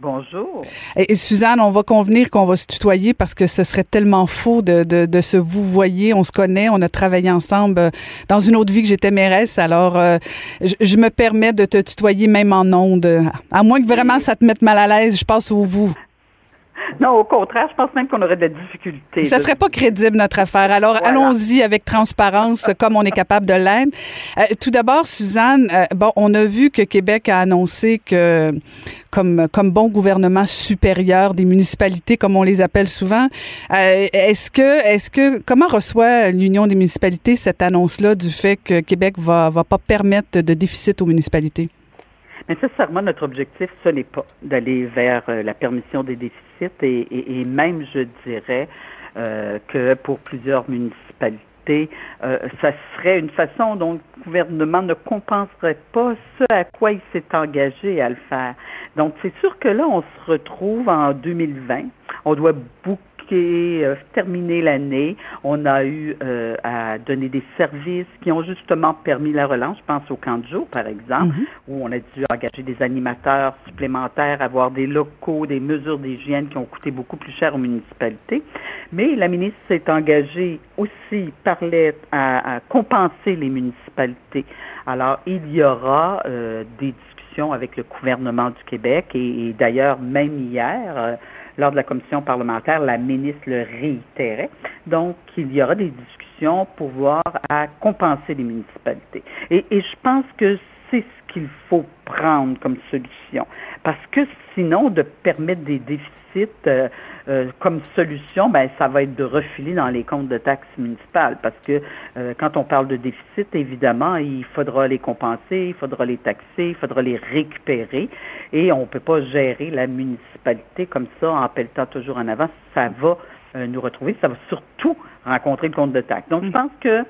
Bonjour. Et, Suzanne, on va convenir qu'on va se tutoyer parce que ce serait tellement faux de, de, se vous voyez. On se connaît, on a travaillé ensemble euh, dans une autre vie que j'étais mairesse. Alors, euh, je, me permets de te tutoyer même en ondes. À moins que vraiment ça te mette mal à l'aise, je passe au vous. [laughs] Non, au contraire, je pense même qu'on aurait de la difficulté. Ça serait pas crédible, notre affaire. Alors, allons-y avec transparence, [laughs] comme on est capable de l'être. Euh, tout d'abord, Suzanne, euh, bon, on a vu que Québec a annoncé que, comme, comme bon gouvernement supérieur des municipalités, comme on les appelle souvent, euh, est-ce que, est-ce que, comment reçoit l'Union des municipalités cette annonce-là du fait que Québec va, va pas permettre de déficit aux municipalités? Nécessairement, notre objectif, ce n'est pas d'aller vers la permission des déficits et, même, je dirais, euh, que pour plusieurs municipalités, euh, ça serait une façon dont le gouvernement ne compenserait pas ce à quoi il s'est engagé à le faire. Donc, c'est sûr que là, on se retrouve en 2020. On doit beaucoup euh, terminé l'année. On a eu euh, à donner des services qui ont justement permis la relance. Je pense au camp de jour, par exemple, mhm. où on a dû engager des animateurs supplémentaires, avoir des locaux, des mesures d'hygiène qui ont coûté beaucoup plus cher aux municipalités. Mais la ministre s'est engagée aussi, parlait à, compenser les municipalités. Alors, il y aura euh, des discussions avec le gouvernement du Québec et, d'ailleurs, même hier, lors de la commission parlementaire, la ministre le réitérait. Donc, il y aura des discussions pour voir à compenser les municipalités. Et, et je pense que c'est ce qu'il faut prendre comme solution. Parce que sinon, de permettre des déficits euh, euh, comme solution, ben, ça va être de refiler dans les comptes de taxes municipales. Parce que euh, quand on parle de déficit, évidemment, il faudra les compenser, il faudra les taxer, il faudra les récupérer. Et on ne peut pas gérer la municipalité comme ça en pelletant toujours en avant. Ça va nous retrouver. Ça va surtout rencontrer le compte de taxes. Donc, je mm. pense que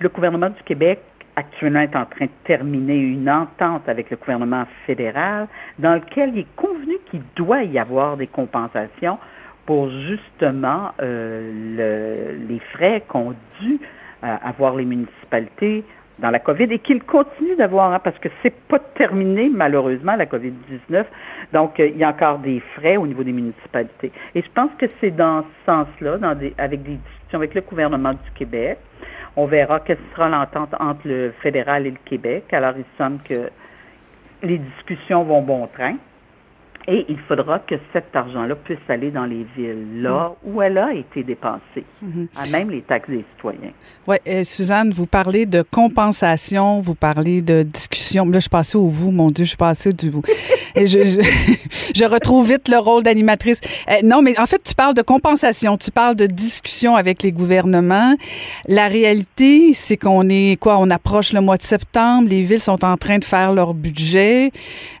le gouvernement du Québec actuellement est en train de terminer une entente avec le gouvernement fédéral dans lequel il est convenu qu'il doit y avoir des compensations pour justement euh, les frais qu'ont dû euh, avoir les municipalités dans la COVID et qu'ils continuent d'avoir, hein, parce que c'est pas terminé malheureusement la COVID-19. Donc euh, il y a encore des frais au niveau des municipalités. Et je pense que c'est dans ce sens-là, avec des avec le gouvernement du Québec, on verra quelle sera l'entente entre le fédéral et le Québec. Alors, il semble que les discussions vont bon train. Et il faudra que cet argent-là puisse aller dans les villes, là mm. où elle a été dépensée, mm-hmm. à même les taxes des citoyens. Oui, euh, Suzanne, vous parlez de compensation, vous parlez de discussion. Là, je suis passée au vous, mon Dieu, je suis passée du vous. [laughs] Et je, [laughs] je, retrouve vite le rôle d'animatrice. Euh, non, mais en fait, tu parles de compensation, tu parles de discussion avec les gouvernements. La réalité, c'est qu'on est, quoi, on approche le mois de septembre, les villes sont en train de faire leur budget.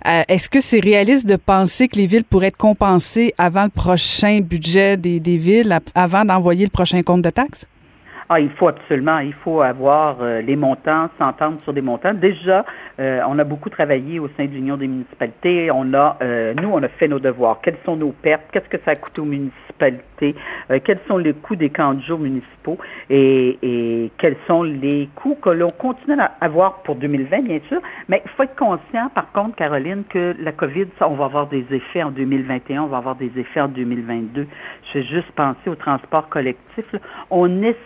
Euh, est-ce que c'est réaliste de penser que les villes pourraient être compensées avant le prochain budget des, villes, avant d'envoyer le prochain compte de taxes? Ah, il faut absolument, il faut avoir euh, les montants, s'entendre sur des montants. Déjà, euh, on a beaucoup travaillé au sein de l'Union des municipalités. On a, euh, nous, on a fait nos devoirs. Quelles sont nos pertes? Qu'est-ce que ça a coûté aux municipalités? Quels sont les coûts des camps de jour municipaux? Et, quels sont les coûts que l'on continue à avoir pour 2020, bien sûr. Mais il faut être conscient, par contre, Caroline, que la COVID, on va avoir des effets en 2021, on va avoir des effets en 2022. Je vais juste penser au transport collectif. On est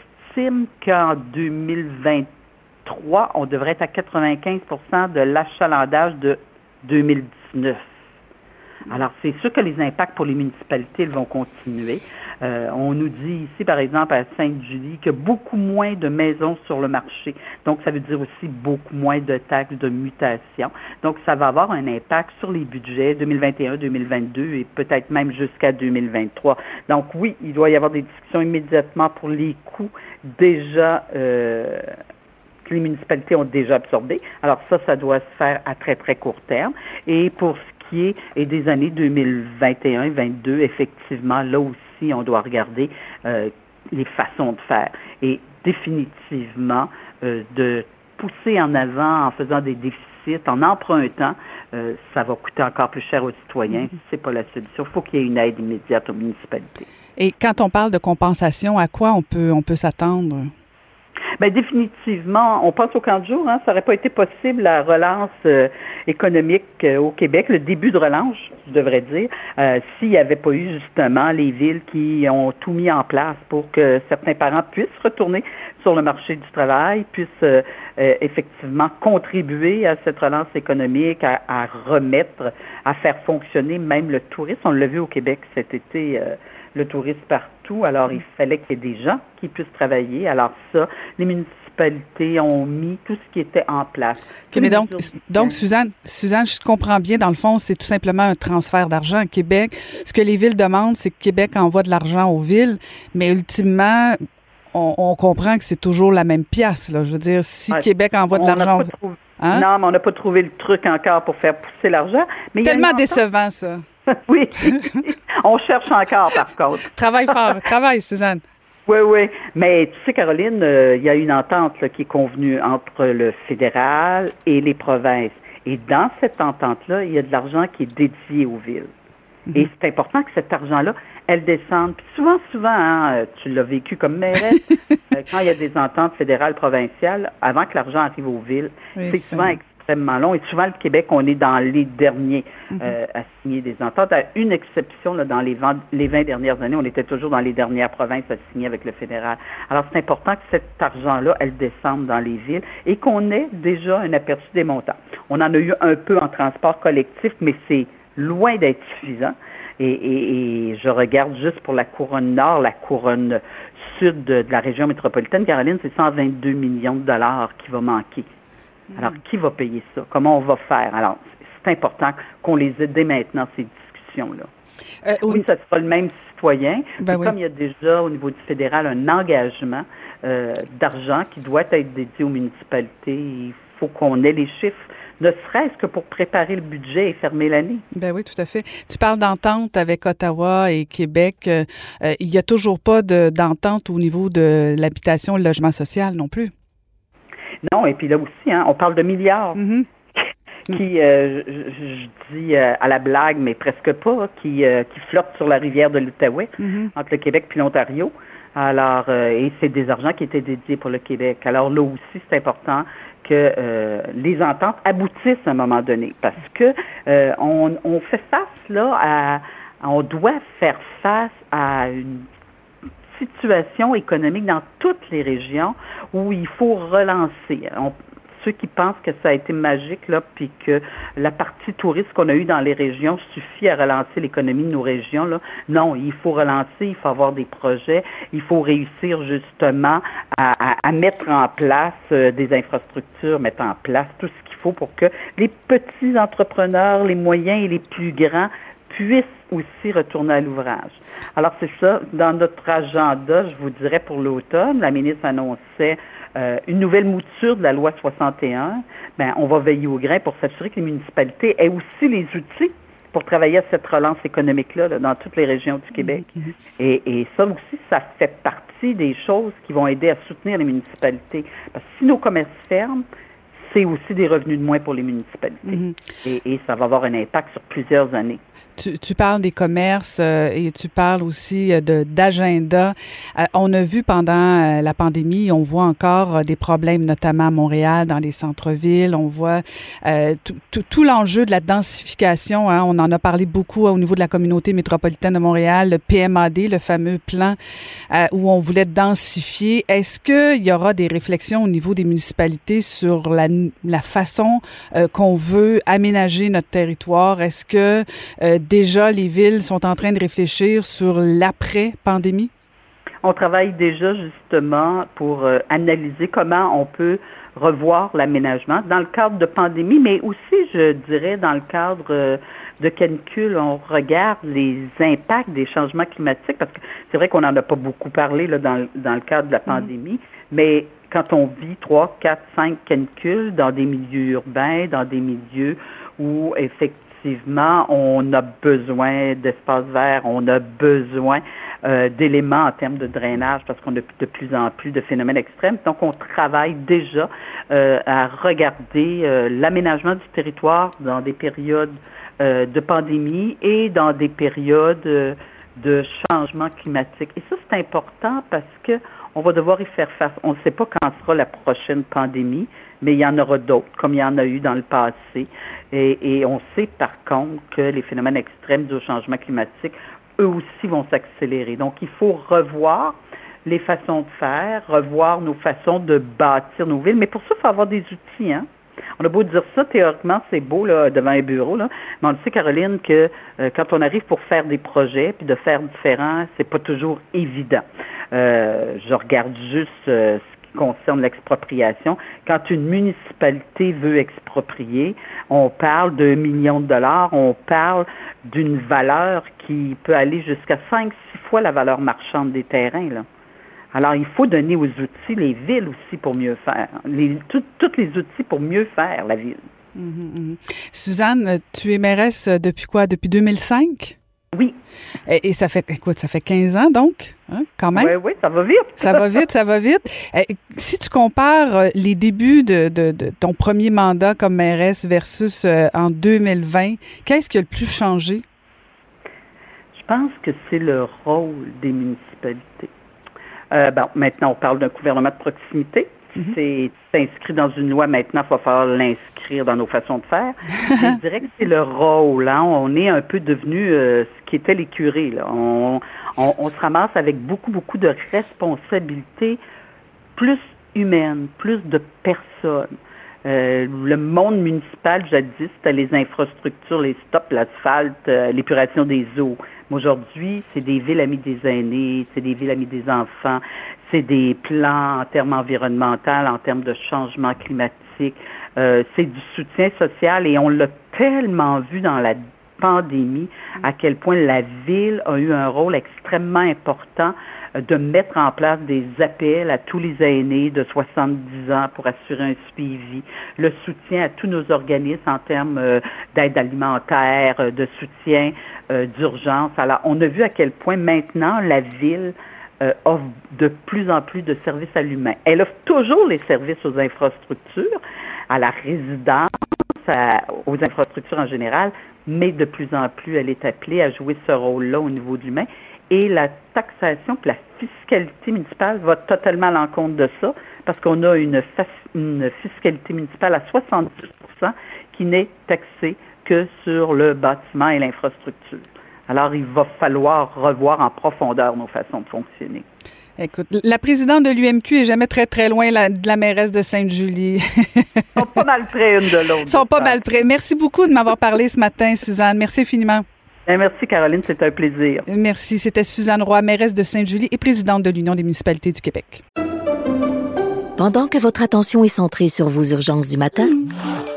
qu'en 2023, on devrait être à 95% de l'achalandage de 2019. Alors, c'est sûr que les impacts pour les municipalités vont continuer. Euh, on nous dit ici, par exemple, à Sainte-Julie, qu'il y a beaucoup moins de maisons sur le marché. Donc, ça veut dire aussi beaucoup moins de taxes de mutation. Donc, ça va avoir un impact sur les budgets 2021, 2022 et peut-être même jusqu'à 2023. Donc, oui, il doit y avoir des discussions immédiatement pour les coûts déjà euh, que les municipalités ont déjà absorbés. Alors ça, ça doit se faire à très, très court terme. Et pour ce qui est et des années 2021-2022, effectivement, là aussi, on doit regarder euh, les façons de faire. Et définitivement, euh, de pousser en avant en faisant des déficits, en empruntant, euh, ça va coûter encore plus cher aux citoyens. Mm-hmm. C'est pas la solution. Il faut qu'il y ait une aide immédiate aux municipalités. Et quand on parle de compensation, à quoi on peut, on peut s'attendre? Bien, définitivement, on pense au camp de jour. Hein, ça n'aurait pas été possible la relance euh, économique euh, au Québec, le début de relance, je devrais dire, euh, s'il n'y avait pas eu justement les villes qui ont tout mis en place pour que certains parents puissent retourner sur le marché du travail, puissent effectivement contribuer à cette relance économique, à, à, remettre, à faire fonctionner même le tourisme. On l'a vu au Québec cet été le tourisme partout. Alors, il fallait qu'il y ait des gens qui puissent travailler. Alors ça, les municipalités ont mis tout ce qui était en place. mais donc, donc Suzanne, Suzanne, je comprends bien, dans le fond, c'est tout simplement un transfert d'argent à Québec. Ce que les villes demandent, c'est que Québec envoie de l'argent aux villes, mais ultimement, on, comprend que c'est toujours la même pièce. Là. Je veux dire, si Québec envoie de l'argent... Hein? Non, mais on n'a pas trouvé le truc encore pour faire pousser l'argent. Tellement décevant, ça. [laughs] oui. On cherche encore, par contre. travaille fort. [laughs] Travaille, Suzanne. Oui, oui. Mais tu sais, Caroline, euh, il y a une entente qui est convenue entre le fédéral et les provinces. Et dans cette entente-là, il y a de l'argent qui est dédié aux villes. Et mhm. c'est important que cet argent-là, elle descende. Puis souvent, souvent, hein, euh, tu l'as vécu comme mairesse, [laughs] euh, quand il y a des ententes fédérales, provinciales, avant que l'argent arrive aux villes, c'est souvent extrêmement long. Et souvent, le Québec, on est dans les derniers mhm. euh, à signer des ententes. À une exception, là, dans les 20, les 20 dernières années, on était toujours dans les dernières provinces à signer avec le fédéral. Alors, c'est important que cet argent-là, elle descende dans les villes et qu'on ait déjà un aperçu des montants. On en a eu un peu en transport collectif, mais c'est loin d'être suffisant. Et, je regarde juste pour la couronne nord, la couronne sud de, de la région métropolitaine, Caroline, c'est 122 millions de dollars qui va manquer. Alors, qui va payer ça? Comment on va faire? Alors, c'est important qu'on les aide dès maintenant, ces discussions-là. Euh, oui, ça sera le même citoyen. Ben Comme il y a déjà au niveau du fédéral un engagement euh, d'argent qui doit être dédié aux municipalités, il faut qu'on ait les chiffres ne serait-ce que pour préparer le budget et fermer l'année. Ben oui, tout à fait. Tu parles d'entente avec Ottawa et Québec. Euh, il n'y a toujours pas d'entente au niveau de l'habitation et le logement social non plus. Non, et puis là aussi, hein, on parle de milliards. Mm-hmm. [laughs] qui, euh, je, dis euh, à la blague, mais presque pas, qui, euh, qui flottent sur la rivière de l'Outaouais, mm-hmm. entre le Québec et l'Ontario. Alors, et c'est des argents qui étaient dédiés pour le Québec. Alors là aussi, c'est important que les ententes aboutissent à un moment donné, parce que on, on fait face là à, on doit faire face à une situation économique dans toutes les régions où il faut relancer. ceux qui pensent que ça a été magique, là, puis que la partie touriste qu'on a eue dans les régions suffit à relancer l'économie de nos régions, là. Non, il faut relancer, il faut avoir des projets, il faut réussir justement à, mettre en place euh, des infrastructures, mettre en place tout ce qu'il faut pour que les petits entrepreneurs, les moyens et les plus grands puissent aussi retourner à l'ouvrage. Alors c'est ça, dans notre agenda, je vous dirais pour l'automne, la ministre annonçait euh, une nouvelle mouture de la loi 61. Ben, on va veiller au grain pour s'assurer que les municipalités aient aussi les outils pour travailler à cette relance économique-là dans toutes les régions du Québec. Mm-hmm. et, et, ça aussi, ça fait partie des choses qui vont aider à soutenir les municipalités. Parce que si nos commerces ferment, c'est aussi des revenus de moins pour les municipalités. Mhm. et, ça va avoir un impact sur plusieurs années. Tu, parles des commerces euh, et tu parles aussi euh, d'agenda. Euh, on a vu pendant la pandémie, on voit encore des problèmes, notamment à Montréal, dans les centres-villes. On voit tout l'enjeu de la densification. Hein. on en a parlé beaucoup au niveau de la communauté métropolitaine de Montréal, le PMAD, le fameux plan où on voulait densifier. Est-ce qu'il y aura des réflexions au niveau des municipalités sur la la façon euh, qu'on veut aménager notre territoire? Est-ce que euh, déjà les villes sont en train de réfléchir sur l'après-pandémie? On travaille déjà justement pour euh, analyser comment on peut revoir l'aménagement dans le cadre de pandémie, mais aussi, je dirais, dans le cadre de canicule, on regarde les impacts des changements climatiques, parce que c'est vrai qu'on n'en a pas beaucoup parlé là, dans, dans le cadre de la mm-hmm. pandémie, mais quand on vit trois, quatre, cinq canicules dans des milieux urbains, dans des milieux où effectivement on a besoin d'espace vert, on a besoin euh, d'éléments en termes de drainage parce qu'on a de plus en plus de phénomènes extrêmes. Donc on travaille déjà euh, à regarder euh, l'aménagement du territoire dans des périodes de pandémie et dans des périodes de changement climatique. Et ça, c'est important parce que on va devoir y faire face. On ne sait pas quand sera la prochaine pandémie, mais il y en aura d'autres, comme il y en a eu dans le passé. Et, on sait par contre que les phénomènes extrêmes du changement climatique, eux aussi, vont s'accélérer. Donc, il faut revoir les façons de faire, revoir nos façons de bâtir nos villes. Mais pour ça, il faut avoir des outils. Hein? On a beau dire ça, théoriquement, c'est beau là, devant un bureau, mais on le sait, Caroline, que euh, quand on arrive pour faire des projets, puis de faire différent, c'est pas toujours évident. Euh, je regarde juste euh, ce qui concerne l'expropriation. Quand une municipalité veut exproprier, on parle d'un million de dollars, on parle d'une valeur qui peut aller jusqu'à cinq, six fois la valeur marchande des terrains. Alors, il faut donner aux outils, les villes aussi pour mieux faire, les, tous les outils pour mieux faire la ville. Mhm, mhm. Suzanne, tu es mairesse depuis quoi? Depuis 2005? Oui. Et, ça fait, écoute, ça fait 15 ans donc, hein, quand même. Oui, oui, ça va vite. ça va vite, ça va vite. si tu compares euh, les débuts de, de, de, ton premier mandat comme mairesse versus euh, en 2020, qu'est-ce qui a le plus changé? Je pense que c'est le rôle des municipalités. Euh, bon, maintenant, on parle d'un gouvernement de proximité. Mhm. C'est inscrit dans une loi maintenant, il va falloir l'inscrire dans nos façons de faire. [laughs] je dirais que c'est le rôle. Hein. On est un peu devenu euh, ce qui était. Là. On, on, se ramasse avec beaucoup, beaucoup de responsabilités plus humaines, plus de personnes. Euh, le monde municipal, jadis, c'était les infrastructures, les stops, l'asphalte, euh, l'épuration des eaux. Aujourd'hui, c'est des villes amies des aînés, c'est des villes amies des enfants, c'est des plans en termes environnementaux, en termes de changement climatique, euh, c'est du soutien social et on l'a tellement vu dans la pandémie à quel point la ville a eu un rôle extrêmement important de mettre en place des appels à tous les aînés de 70 ans pour assurer un suivi, le soutien à tous nos organismes en termes euh, d'aide alimentaire, euh, de soutien euh, d'urgence. Alors, on a vu à quel point maintenant la ville offre de plus en plus de services à l'humain. Elle offre toujours les services aux infrastructures, à la résidence, aux infrastructures en général, mais de plus en plus, elle est appelée à jouer ce rôle-là au niveau de l'humain et la taxation, la fiscalité municipale va totalement à l'encontre de ça, parce qu'on a une, une fiscalité municipale à 70 qui n'est taxée que sur le bâtiment et l'infrastructure. Alors, il va falloir revoir en profondeur nos façons de fonctionner. Écoute, la présidente de l'UMQ est jamais très, très loin de la mairesse de Sainte-Julie. Ils sont pas mal près une de l'autre. Ils sont pas mal près. Merci beaucoup de m'avoir parlé ce matin, Suzanne. Merci infiniment. Ben, merci, Caroline. C'était un plaisir. Merci. C'était Suzanne Roy, mairesse de Sainte-Julie et présidente de l'Union des municipalités du Québec. Pendant que votre attention est centrée sur vos urgences du matin,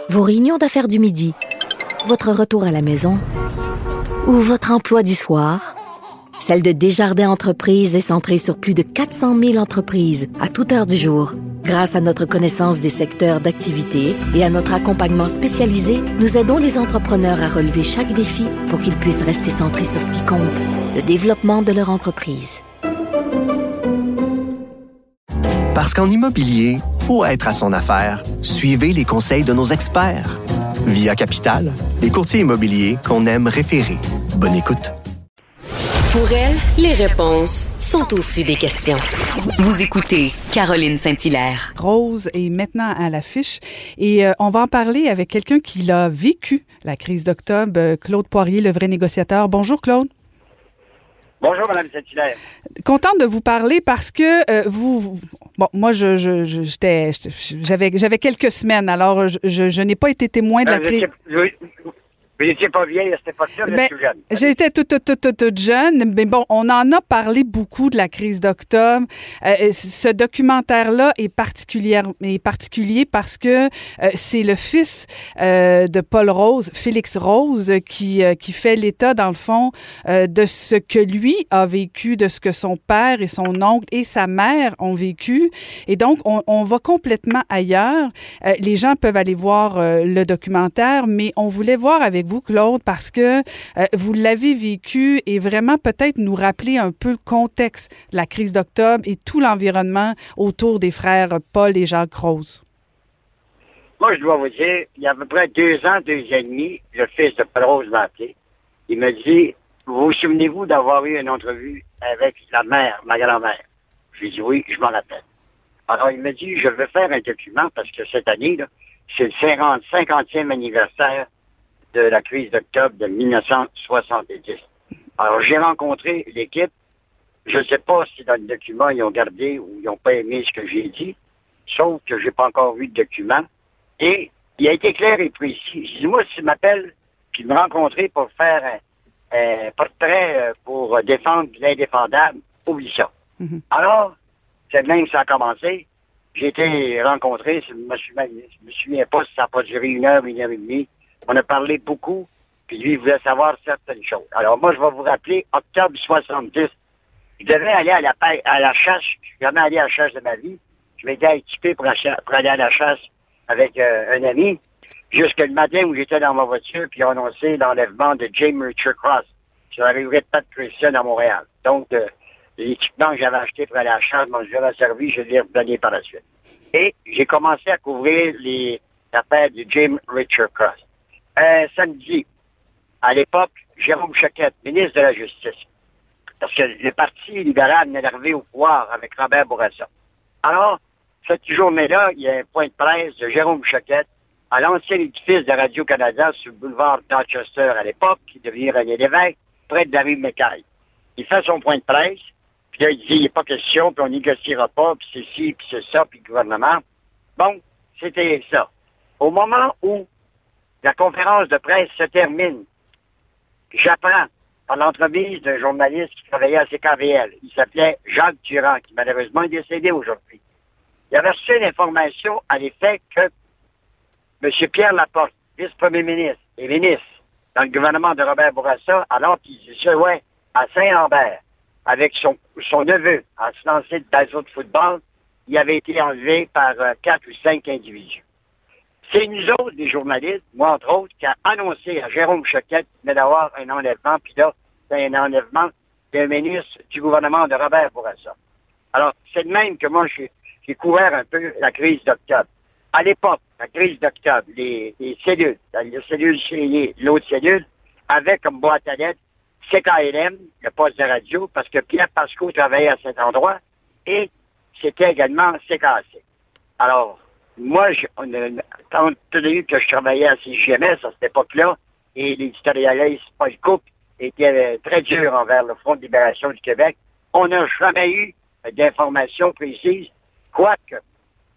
vos réunions d'affaires du midi, votre retour à la maison ou votre emploi du soir, celle de Desjardins Entreprises est centrée sur plus de 400 000 entreprises à toute heure du jour. Grâce à notre connaissance des secteurs d'activité et à notre accompagnement spécialisé, nous aidons les entrepreneurs à relever chaque défi pour qu'ils puissent rester centrés sur ce qui compte, le développement de leur entreprise. Parce qu'en immobilier, pour être à son affaire, suivez les conseils de nos experts. Via Capital, les courtiers immobiliers qu'on aime référer. Bonne écoute. Pour elle, les réponses sont aussi des questions. Vous écoutez Caroline Saint-Hilaire. Rose est maintenant à l'affiche et euh, on va en parler avec quelqu'un qui l'a vécu, la crise d'octobre, euh, Claude Poirier, le vrai négociateur. Bonjour Claude. Bonjour, Mme Saint-Hilaire. Contente de vous parler parce que euh, vous, bon, moi, je, j'étais, j'avais, j'avais quelques semaines, alors je, je, n'ai pas été témoin de la crise. Vous n'étiez pas vieille à cette époque-là, vous ben, jeune. J'étais toute, toute, toute, toute, jeune, mais bon, on en a parlé beaucoup de la crise d'octobre. Euh, euh, ce documentaire-là est, particulier, est particulier parce que euh, c'est le fils de Paul Rose, Félix Rose, qui, qui fait l'état, dans le fond, de ce que lui a vécu, de ce que son père et son oncle et sa mère ont vécu. Et donc, on, on va complètement ailleurs. les gens peuvent aller voir le documentaire, mais on voulait voir avec vous, Claude, parce que euh, vous l'avez vécu et vraiment peut-être nous rappeler un peu le contexte de la crise d'octobre et tout l'environnement autour des frères Paul et Jacques Rose. Moi, je dois vous dire, il y a à peu près deux ans, deux ans et demi, le fils de Paul Rose m'a appelé. Il m'a dit, vous souvenez-vous d'avoir eu une entrevue avec la mère, ma grand-mère? Je lui ai dit oui, je m'en rappelle. Alors, il m'a dit, je veux faire un document parce que cette année, c'est le 50, 50e anniversaire de la crise d'octobre de 1970. Alors, j'ai rencontré l'équipe. Je ne sais pas si dans le document, ils ont gardé ou ils n'ont pas aimé ce que j'ai dit, sauf que j'ai pas encore vu de document. Et il a été clair et précis. J'ai dit, moi, s'il m'appelle, puis me rencontrer pour faire un, un portrait euh, pour défendre l'indéfendable, oublie ça. Alors, c'est même que ça a commencé. J'ai été rencontré, je me, suis, je me souviens pas si ça n'a pas duré une heure, une heure et demie. On a parlé beaucoup, puis lui, il voulait savoir certaines choses. Alors, moi, je vais vous rappeler, octobre 70, je devais aller à la, à la chasse, je suis jamais allé à la chasse de ma vie. Je m'étais équipé pour, pour, aller à la chasse avec euh, un ami, jusque le matin où j'étais dans ma voiture, puis on annoncé l'enlèvement de James Richard Cross sur la rue Pat Christian à Montréal. Donc, euh, l'équipement que j'avais acheté pour aller à la chasse, moi, je servi, je l'ai redonné par la suite. Et j'ai commencé à couvrir les affaires de James Richard Cross. Un samedi, à l'époque, Jérôme Choquette, ministre de la Justice, parce que le Parti libéral venait d'arriver au pouvoir avec Robert Bourassa. Alors, cette journée-là, il y a un point de presse de Jérôme Choquette à l'ancien édifice de Radio-Canada sur le boulevard Dorchester à l'époque, qui devient René Lévesque, près de la rue McKay. Il fait son point de presse, puis là, il dit, il n'y a pas question, puis on négociera pas, puis c'est ci, puis c'est ça, puis le gouvernement. Bon, c'était ça. Au moment où la conférence de presse se termine, j'apprends par l'entremise d'un journaliste qui travaillait à CKVL. Il s'appelait Jacques Durand, qui malheureusement est décédé aujourd'hui. Il avait reçu une information à l'effet que M. Pierre Laporte, vice-premier ministre et ministre dans le gouvernement de Robert Bourassa, alors qu'il se ouais, à Saint-Lambert, avec son, neveu, en se lancer de de football, il avait été enlevé par euh, quatre ou cinq individus. C'est nous autres, les journalistes, moi entre autres, qui a annoncé à Jérôme Choquette qu'il d'avoir un enlèvement, puis là, c'est un enlèvement d'un ministre du gouvernement de Robert Bourassa. Alors, c'est de même que moi, j'ai couvert un peu la crise d'octobre. À l'époque, la crise d'octobre, les, les, cellules, les cellules chez l'autre cellule, avaient comme boîte à lettres CKLM, le poste de radio, parce que Pierre Pasco travaillait à cet endroit, et c'était également CKC. Alors, moi, je, on quand que je travaillais à CGMS à cette époque-là, et l'éditorialiste Paul Cook était euh, très dur envers le Front de libération du Québec, on n'a jamais eu d'informations précises, quoique,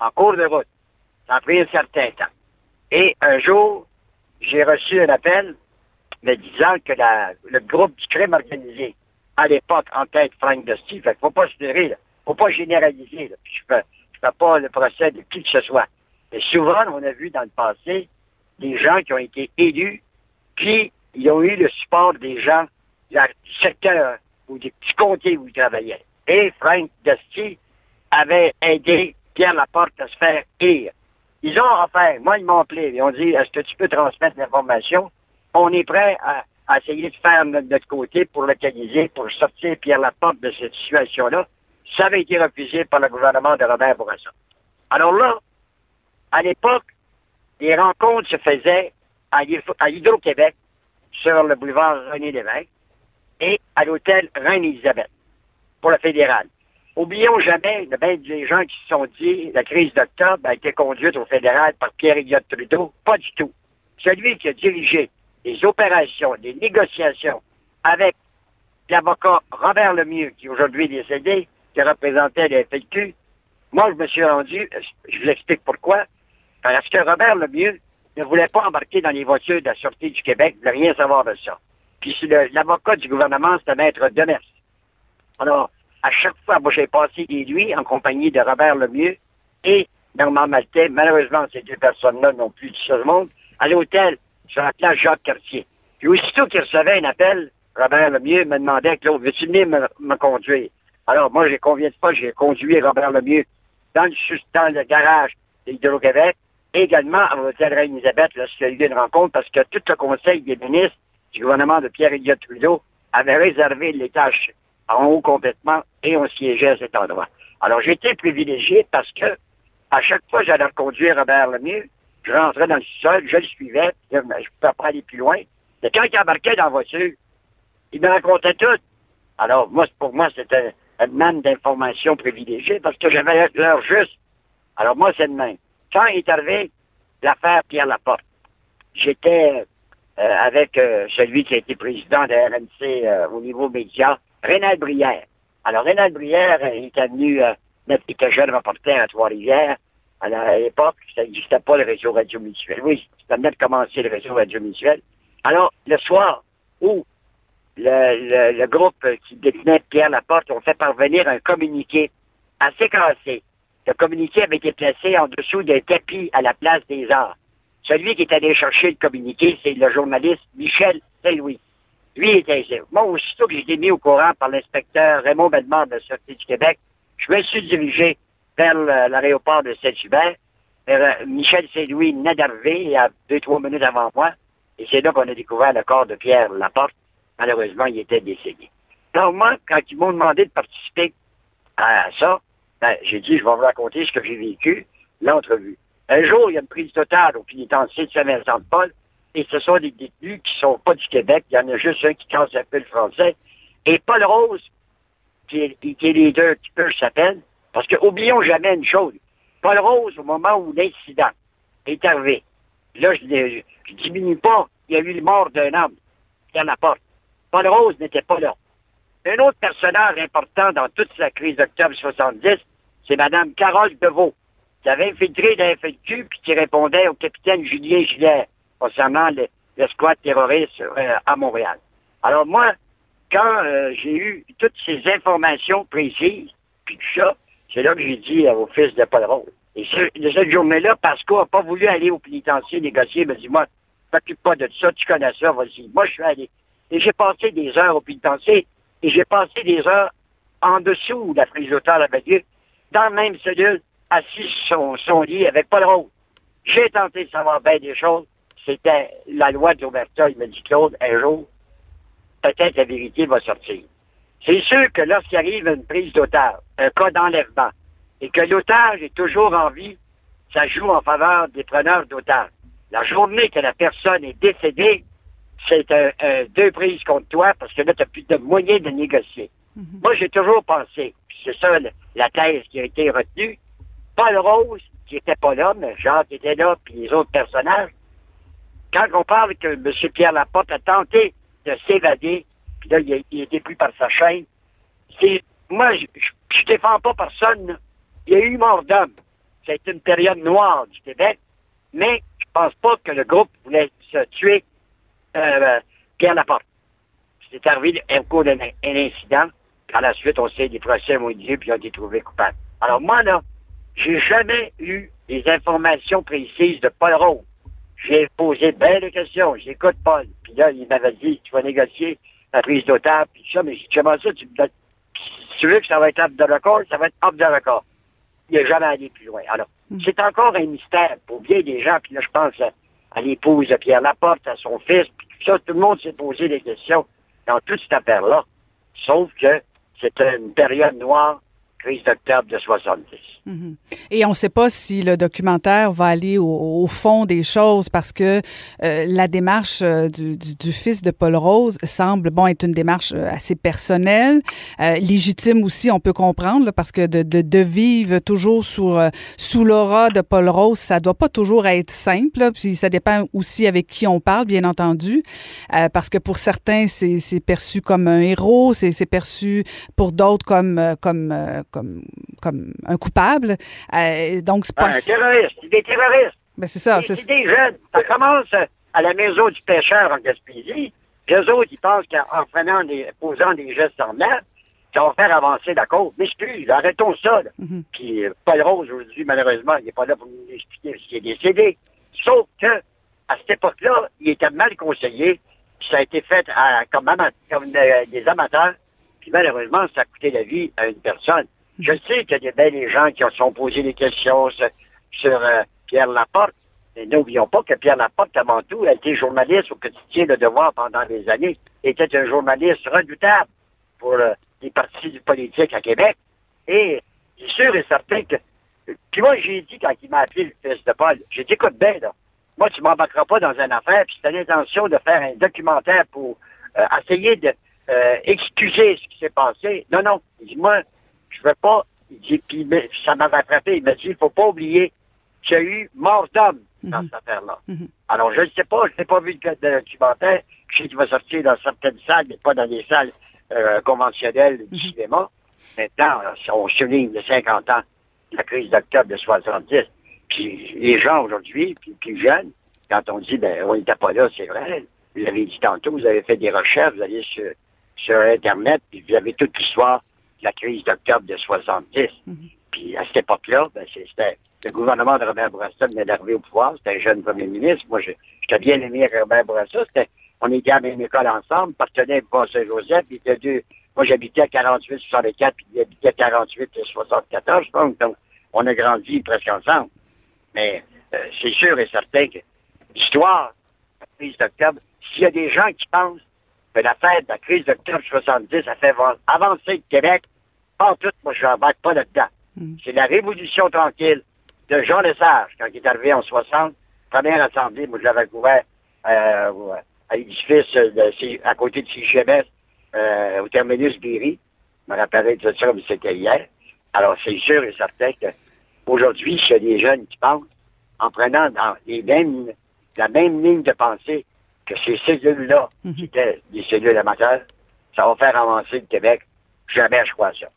en cours de route, ça a pris un certain temps. Et un jour, j'ai reçu un appel me disant que le groupe du crime organisé, à l'époque, en tête Frank Dusty, fait faut pas se leurrer, là. Faut pas généraliser, fais pas le procès de qui que ce soit. Mais souvent, on a vu dans le passé des gens qui ont été élus, puis ils ont eu le support des gens du secteur ou des petits comtés où ils travaillaient. Et Frank Dusty avait aidé Pierre Laporte à se faire élire. Ils ont offert, moi ils m'ont appelé, ils ont dit, est-ce que tu peux transmettre l'information? On est prêt à, essayer de faire de notre côté pour localiser, pour sortir Pierre Laporte de cette situation-là. Ça avait été refusé par le gouvernement de Robert Bourassa. Alors là, à l'époque, les rencontres se faisaient à Hydro-Québec, sur le boulevard René Lévesque, et à l'hôtel Reine-Élisabeth, pour le fédéral. Oublions jamais, de bien des gens qui se sont dit la crise d'octobre a été conduite au fédéral par Pierre Elliott Trudeau. Pas du tout. Celui qui a dirigé les opérations, les négociations avec l'avocat Robert Lemieux, qui aujourd'hui est décédé, qui représentait le FLQ, moi, je me suis rendu, je vous explique pourquoi, parce que Robert Lemieux ne voulait pas embarquer dans les voitures de la Sûreté du Québec, ne rien savoir de ça. Puis l'avocat du gouvernement, c'était Maître Demers. Alors, à chaque fois, moi, j'ai passé des nuits en compagnie de Robert Lemieux et Normand Maltais. Malheureusement, ces deux personnes-là n'ont plus de ce monde. À l'hôtel, sur la place Jacques-Cartier. Puis aussitôt qu'il recevait un appel, Robert Lemieux me demandait, Claude, veux-tu venir me, conduire? Alors, moi, j'ai combien de fois, j'ai conduit Robert Lemieux dans le, dans le garage d'Hydro-Québec, également à l'hôtel Reine-Élisabeth, lorsqu'il y a eu une rencontre, parce que tout le conseil des ministres du gouvernement de Pierre-Éliott Trudeau avait réservé les tâches en haut complètement et on siégeait à cet endroit. Alors, j'étais privilégié parce que à chaque fois que j'allais conduire Robert Lemieux, je rentrais dans le sol, je le suivais, je ne pouvais pas aller plus loin. Mais quand il embarquait dans la voiture, Il me racontait tout. Alors, moi, pour moi, c'était un man d'information privilégiée parce que j'avais l'heure juste. Alors, moi, c'est même. Quand est arrivé l'affaire Pierre Laporte, j'étais euh, avec euh, celui qui a été président de RNC euh, au niveau média, Rénal Brière. Alors, Rénal Brière il était venu, il était jeune reporter à Trois-Rivières. À l'époque, ça n'existait pas le réseau radio mutuel. Oui, ça venait de commencer le réseau radio mutuel. Alors, le soir où le, le, groupe qui détenait Pierre Laporte ont fait parvenir un communiqué assez cassé. Le communiqué avait été placé en dessous d'un tapis à la place des arts. Celui qui est allé chercher le communiqué, c'est le journaliste Michel Saint-Louis. Lui était Moi, aussitôt que j'ai été mis au courant par l'inspecteur Raymond Bedmar de la Sûreté du Québec, je me suis dirigé vers l'aéroport de Saint-Hubert. Euh, Michel Saint-Louis venait d'arriver, il y a deux, trois minutes avant moi. Et c'est là qu'on a découvert le corps de Pierre Laporte. Malheureusement, il était décédé. Donc, moi, quand ils m'ont demandé de participer à ça, ben, j'ai dit, je vais vous raconter ce que j'ai vécu, l'entrevue. Un jour, il y a une prise totale au pénitencier de Saint-Vincent-de-Paul, et ce sont des détenus qui sont pas du Québec. Il y en a juste un qui casse un peu le français. Et Paul Rose, qui est, qui est leader, qui peut s'appelle, parce que oublions jamais une chose. Paul Rose, au moment où l'incident est arrivé, là, je ne diminue pas, il y a eu le mort d'un homme, Pierre Laporte. Paul Rose n'était pas là. Un autre personnage important dans toute la crise d'octobre 70, c'est Mme Carole Deveau, qui avait infiltré dans FLQ puis qui répondait au capitaine Julien Gillet concernant le, squat terroriste euh, à Montréal. Alors moi, quand euh, j'ai eu toutes ces informations précises, puis tout ça, c'est là que j'ai dit au fils de Paul Rose. Et de cette journée-là, Pascal n'a pas voulu aller au pénitencier négocier, il m'a dit, moi, t'occupe pas de ça, tu connais ça, vas-y. Moi, je suis allé. Et j'ai passé des heures au pénitencier, et j'ai passé des heures en dessous de la prise d'hôtel avec eux, dans la même cellule, assis sur son, lit avec Paul Rose. J'ai tenté de savoir bien des choses. C'était la loi d'Omerta. Il m'a dit, Claude, un jour, peut-être la vérité va sortir. C'est sûr que lorsqu'il arrive une prise d'otage, un cas d'enlèvement, et que l'otage est toujours en vie, ça joue en faveur des preneurs d'otages. La journée que la personne est décédée, c'est un, deux prises contre toi parce que là, tu n'as plus de moyens de négocier. Mhm. Moi, j'ai toujours pensé, c'est ça la thèse qui a été retenue, Paul Rose, qui était pas là, mais Jacques était là, puis les autres personnages, quand on parle que M. Pierre Laporte a tenté de s'évader, puis là, il a, été pris par sa chaîne, c'est, moi, je, je, défends pas personne, Il y a eu mort d'homme. C'est une période noire du Québec, mais je pense pas que le groupe voulait se tuer euh, Pierre Laporte. C'est arrivé un cours d'un incident. Par la suite, on sait, des procès ont eu lieu, puis ils ont été trouvés coupables. Alors moi, là, j'ai jamais eu des informations précises de Paul Rose. J'ai posé bien de questions. J'écoute Paul. Puis là, il m'avait dit, tu vas négocier la prise d'otage, puis ça, mais j'ai comment ça, tu, tu veux que ça va être up de record, ça va être up de record. Il n'est jamais allé plus loin. Alors, hmm. c'est encore un mystère pour bien des gens, puis là, je pense à, l'épouse de Pierre Laporte, à son fils, puis tout ça, tout le monde s'est posé des questions dans toute cette affaire-là. Sauf que c'était une période noire crise d'octobre de 70. Mhm. Et on ne sait pas si le documentaire va aller au, fond des choses parce que euh, la démarche euh, du, du, fils de Paul Rose semble bon être une démarche euh, assez personnelle, légitime aussi, on peut comprendre, parce que de, de, de, vivre toujours sous, sous l'aura de Paul Rose, ça doit pas toujours être simple. puis ça dépend aussi avec qui on parle, bien entendu, parce que pour certains, c'est perçu comme un héros, c'est perçu pour d'autres comme comme comme, comme un coupable. Euh, donc, c'est pas... Un terroriste, des terroristes. Ben, c'est ça. C'est des jeunes. Ça commence à la maison du pêcheur en Gaspésie. Les autres, ils pensent qu'en prenant des, posant des gestes semblables, ça va faire avancer la cause. Mais plus, arrêtons ça. Mm-hmm. Puis euh, Paul Rose, aujourd'hui, malheureusement, il n'est pas là pour nous expliquer ce qui est décédé. Sauf que, à cette époque-là, il était mal conseillé. Puis ça a été fait à, comme, comme euh, des amateurs. Puis malheureusement, ça a coûté la vie à une personne. Je sais qu'il y a des gens qui se sont posé des questions sur, euh, Pierre Laporte. Mais n'oublions pas que Pierre Laporte, avant tout, a été journaliste au quotidien de Devoir pendant des années. Était un journaliste redoutable pour euh, les partis politiques à Québec. Et c'est sûr et certain que... Puis moi, j'ai dit, quand il m'a appelé le fils de Paul, j'ai dit, écoute bien, là, moi, tu m'embarqueras pas dans une affaire, puis c'est l'intention de faire un documentaire pour euh, essayer de, euh, excuser ce qui s'est passé. Non, non. Il dit, moi, je veux pas. Il dit, puis ça m'avait frappé. Il m'a dit, il faut pas oublier qu'il y a eu mort d'homme dans cette affaire-là. Alors, je ne sais pas, je n'ai pas vu le documentaire. Je sais qu'il va sortir dans certaines salles, mais pas dans des salles euh, conventionnelles du cinéma. Maintenant, on souligne les 50 ans de la crise d'octobre de 70. Puis les gens aujourd'hui, puis plus jeunes, quand on dit, ben, on n'était pas là, c'est vrai. Vous l'avez dit tantôt, vous avez fait des recherches, vous allez sur, sur Internet, puis vous avez toute l'histoire de la crise d'octobre de 70. Puis à cette époque-là, ben, c'était le gouvernement de Robert Bourassa venait d'arriver au pouvoir, c'était un jeune premier ministre. Moi, j'étais bien aimé Robert Bourassa. On était à la même école ensemble, partenaire de Saint-Joseph, deux. Moi, j'habitais à 48-64, puis il habitait à 48-74, je pense. Donc, on a grandi presque ensemble. Mais euh, c'est sûr et certain que l'histoire de la crise d'octobre, s'il y a des gens qui pensent que la fête de la crise d'octobre 70 a fait avancer le Québec, pas tout, moi, je n'embarque pas là-dedans. C'est la révolution tranquille de Jean Lesage, quand il est arrivé en 60, première assemblée, moi, je l'avais couvert euh, à l'édifice à côté de CGMS, euh, au terminus Berry. Je me rappellerai de ça, mais c'était hier. Alors, c'est sûr et certain qu'aujourd'hui, a des jeunes qui pensent, en prenant dans les mêmes, la même ligne de pensée que ces cellules-là, qui étaient des cellules amateurs, ça va faire avancer le Québec. Jamais crois ça.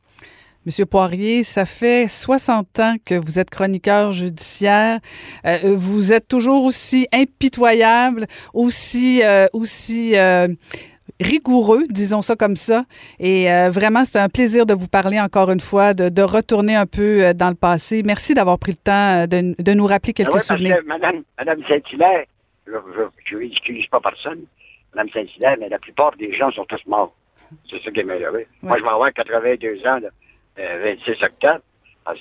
Monsieur Poirier, ça fait 60 ans que vous êtes chroniqueur judiciaire. Euh, vous êtes toujours aussi impitoyable, aussi, euh, aussi euh, rigoureux, disons ça comme ça. Et vraiment, c'est un plaisir de vous parler encore une fois, de, de retourner un peu dans le passé. Merci d'avoir pris le temps de, de, nous rappeler quelques ah ouais, souvenirs. Que, Madame, Madame Saint-Hilaire, je n'excuse pas personne, Madame Saint-Hilaire, mais la plupart des gens sont tous morts. C'est ça qui est malheureux. Ouais. Moi, je vais avoir 82 ans, le 26 octobre.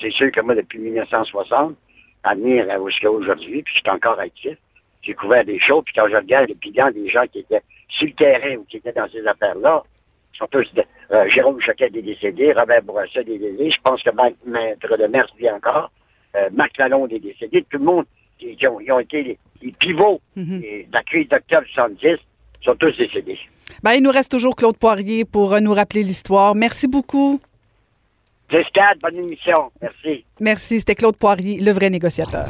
C'est sûr que moi, depuis 1960, à venir jusqu'à aujourd'hui, puis je suis encore actif, j'ai couvert des choses, puis quand je regarde les bilans des gens qui étaient sur le terrain ou qui étaient dans ces affaires-là, ils sont tous, euh, Jérôme Choquet est décédé, Robert Bourassa est décédé, je pense que Maître de Merce vit encore, euh, Marc Lalonde est décédé, tout le monde qui, ont, ils ont, été les, les pivots mm -hmm. de la crise d'octobre 70 sont tous décédés. Ben, il nous reste toujours Claude Poirier pour euh, nous rappeler l'histoire. Merci beaucoup. Jusqu'à bonne émission. Merci. Merci. C'était Claude Poirier, le vrai négociateur.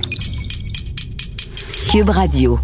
Cube Radio.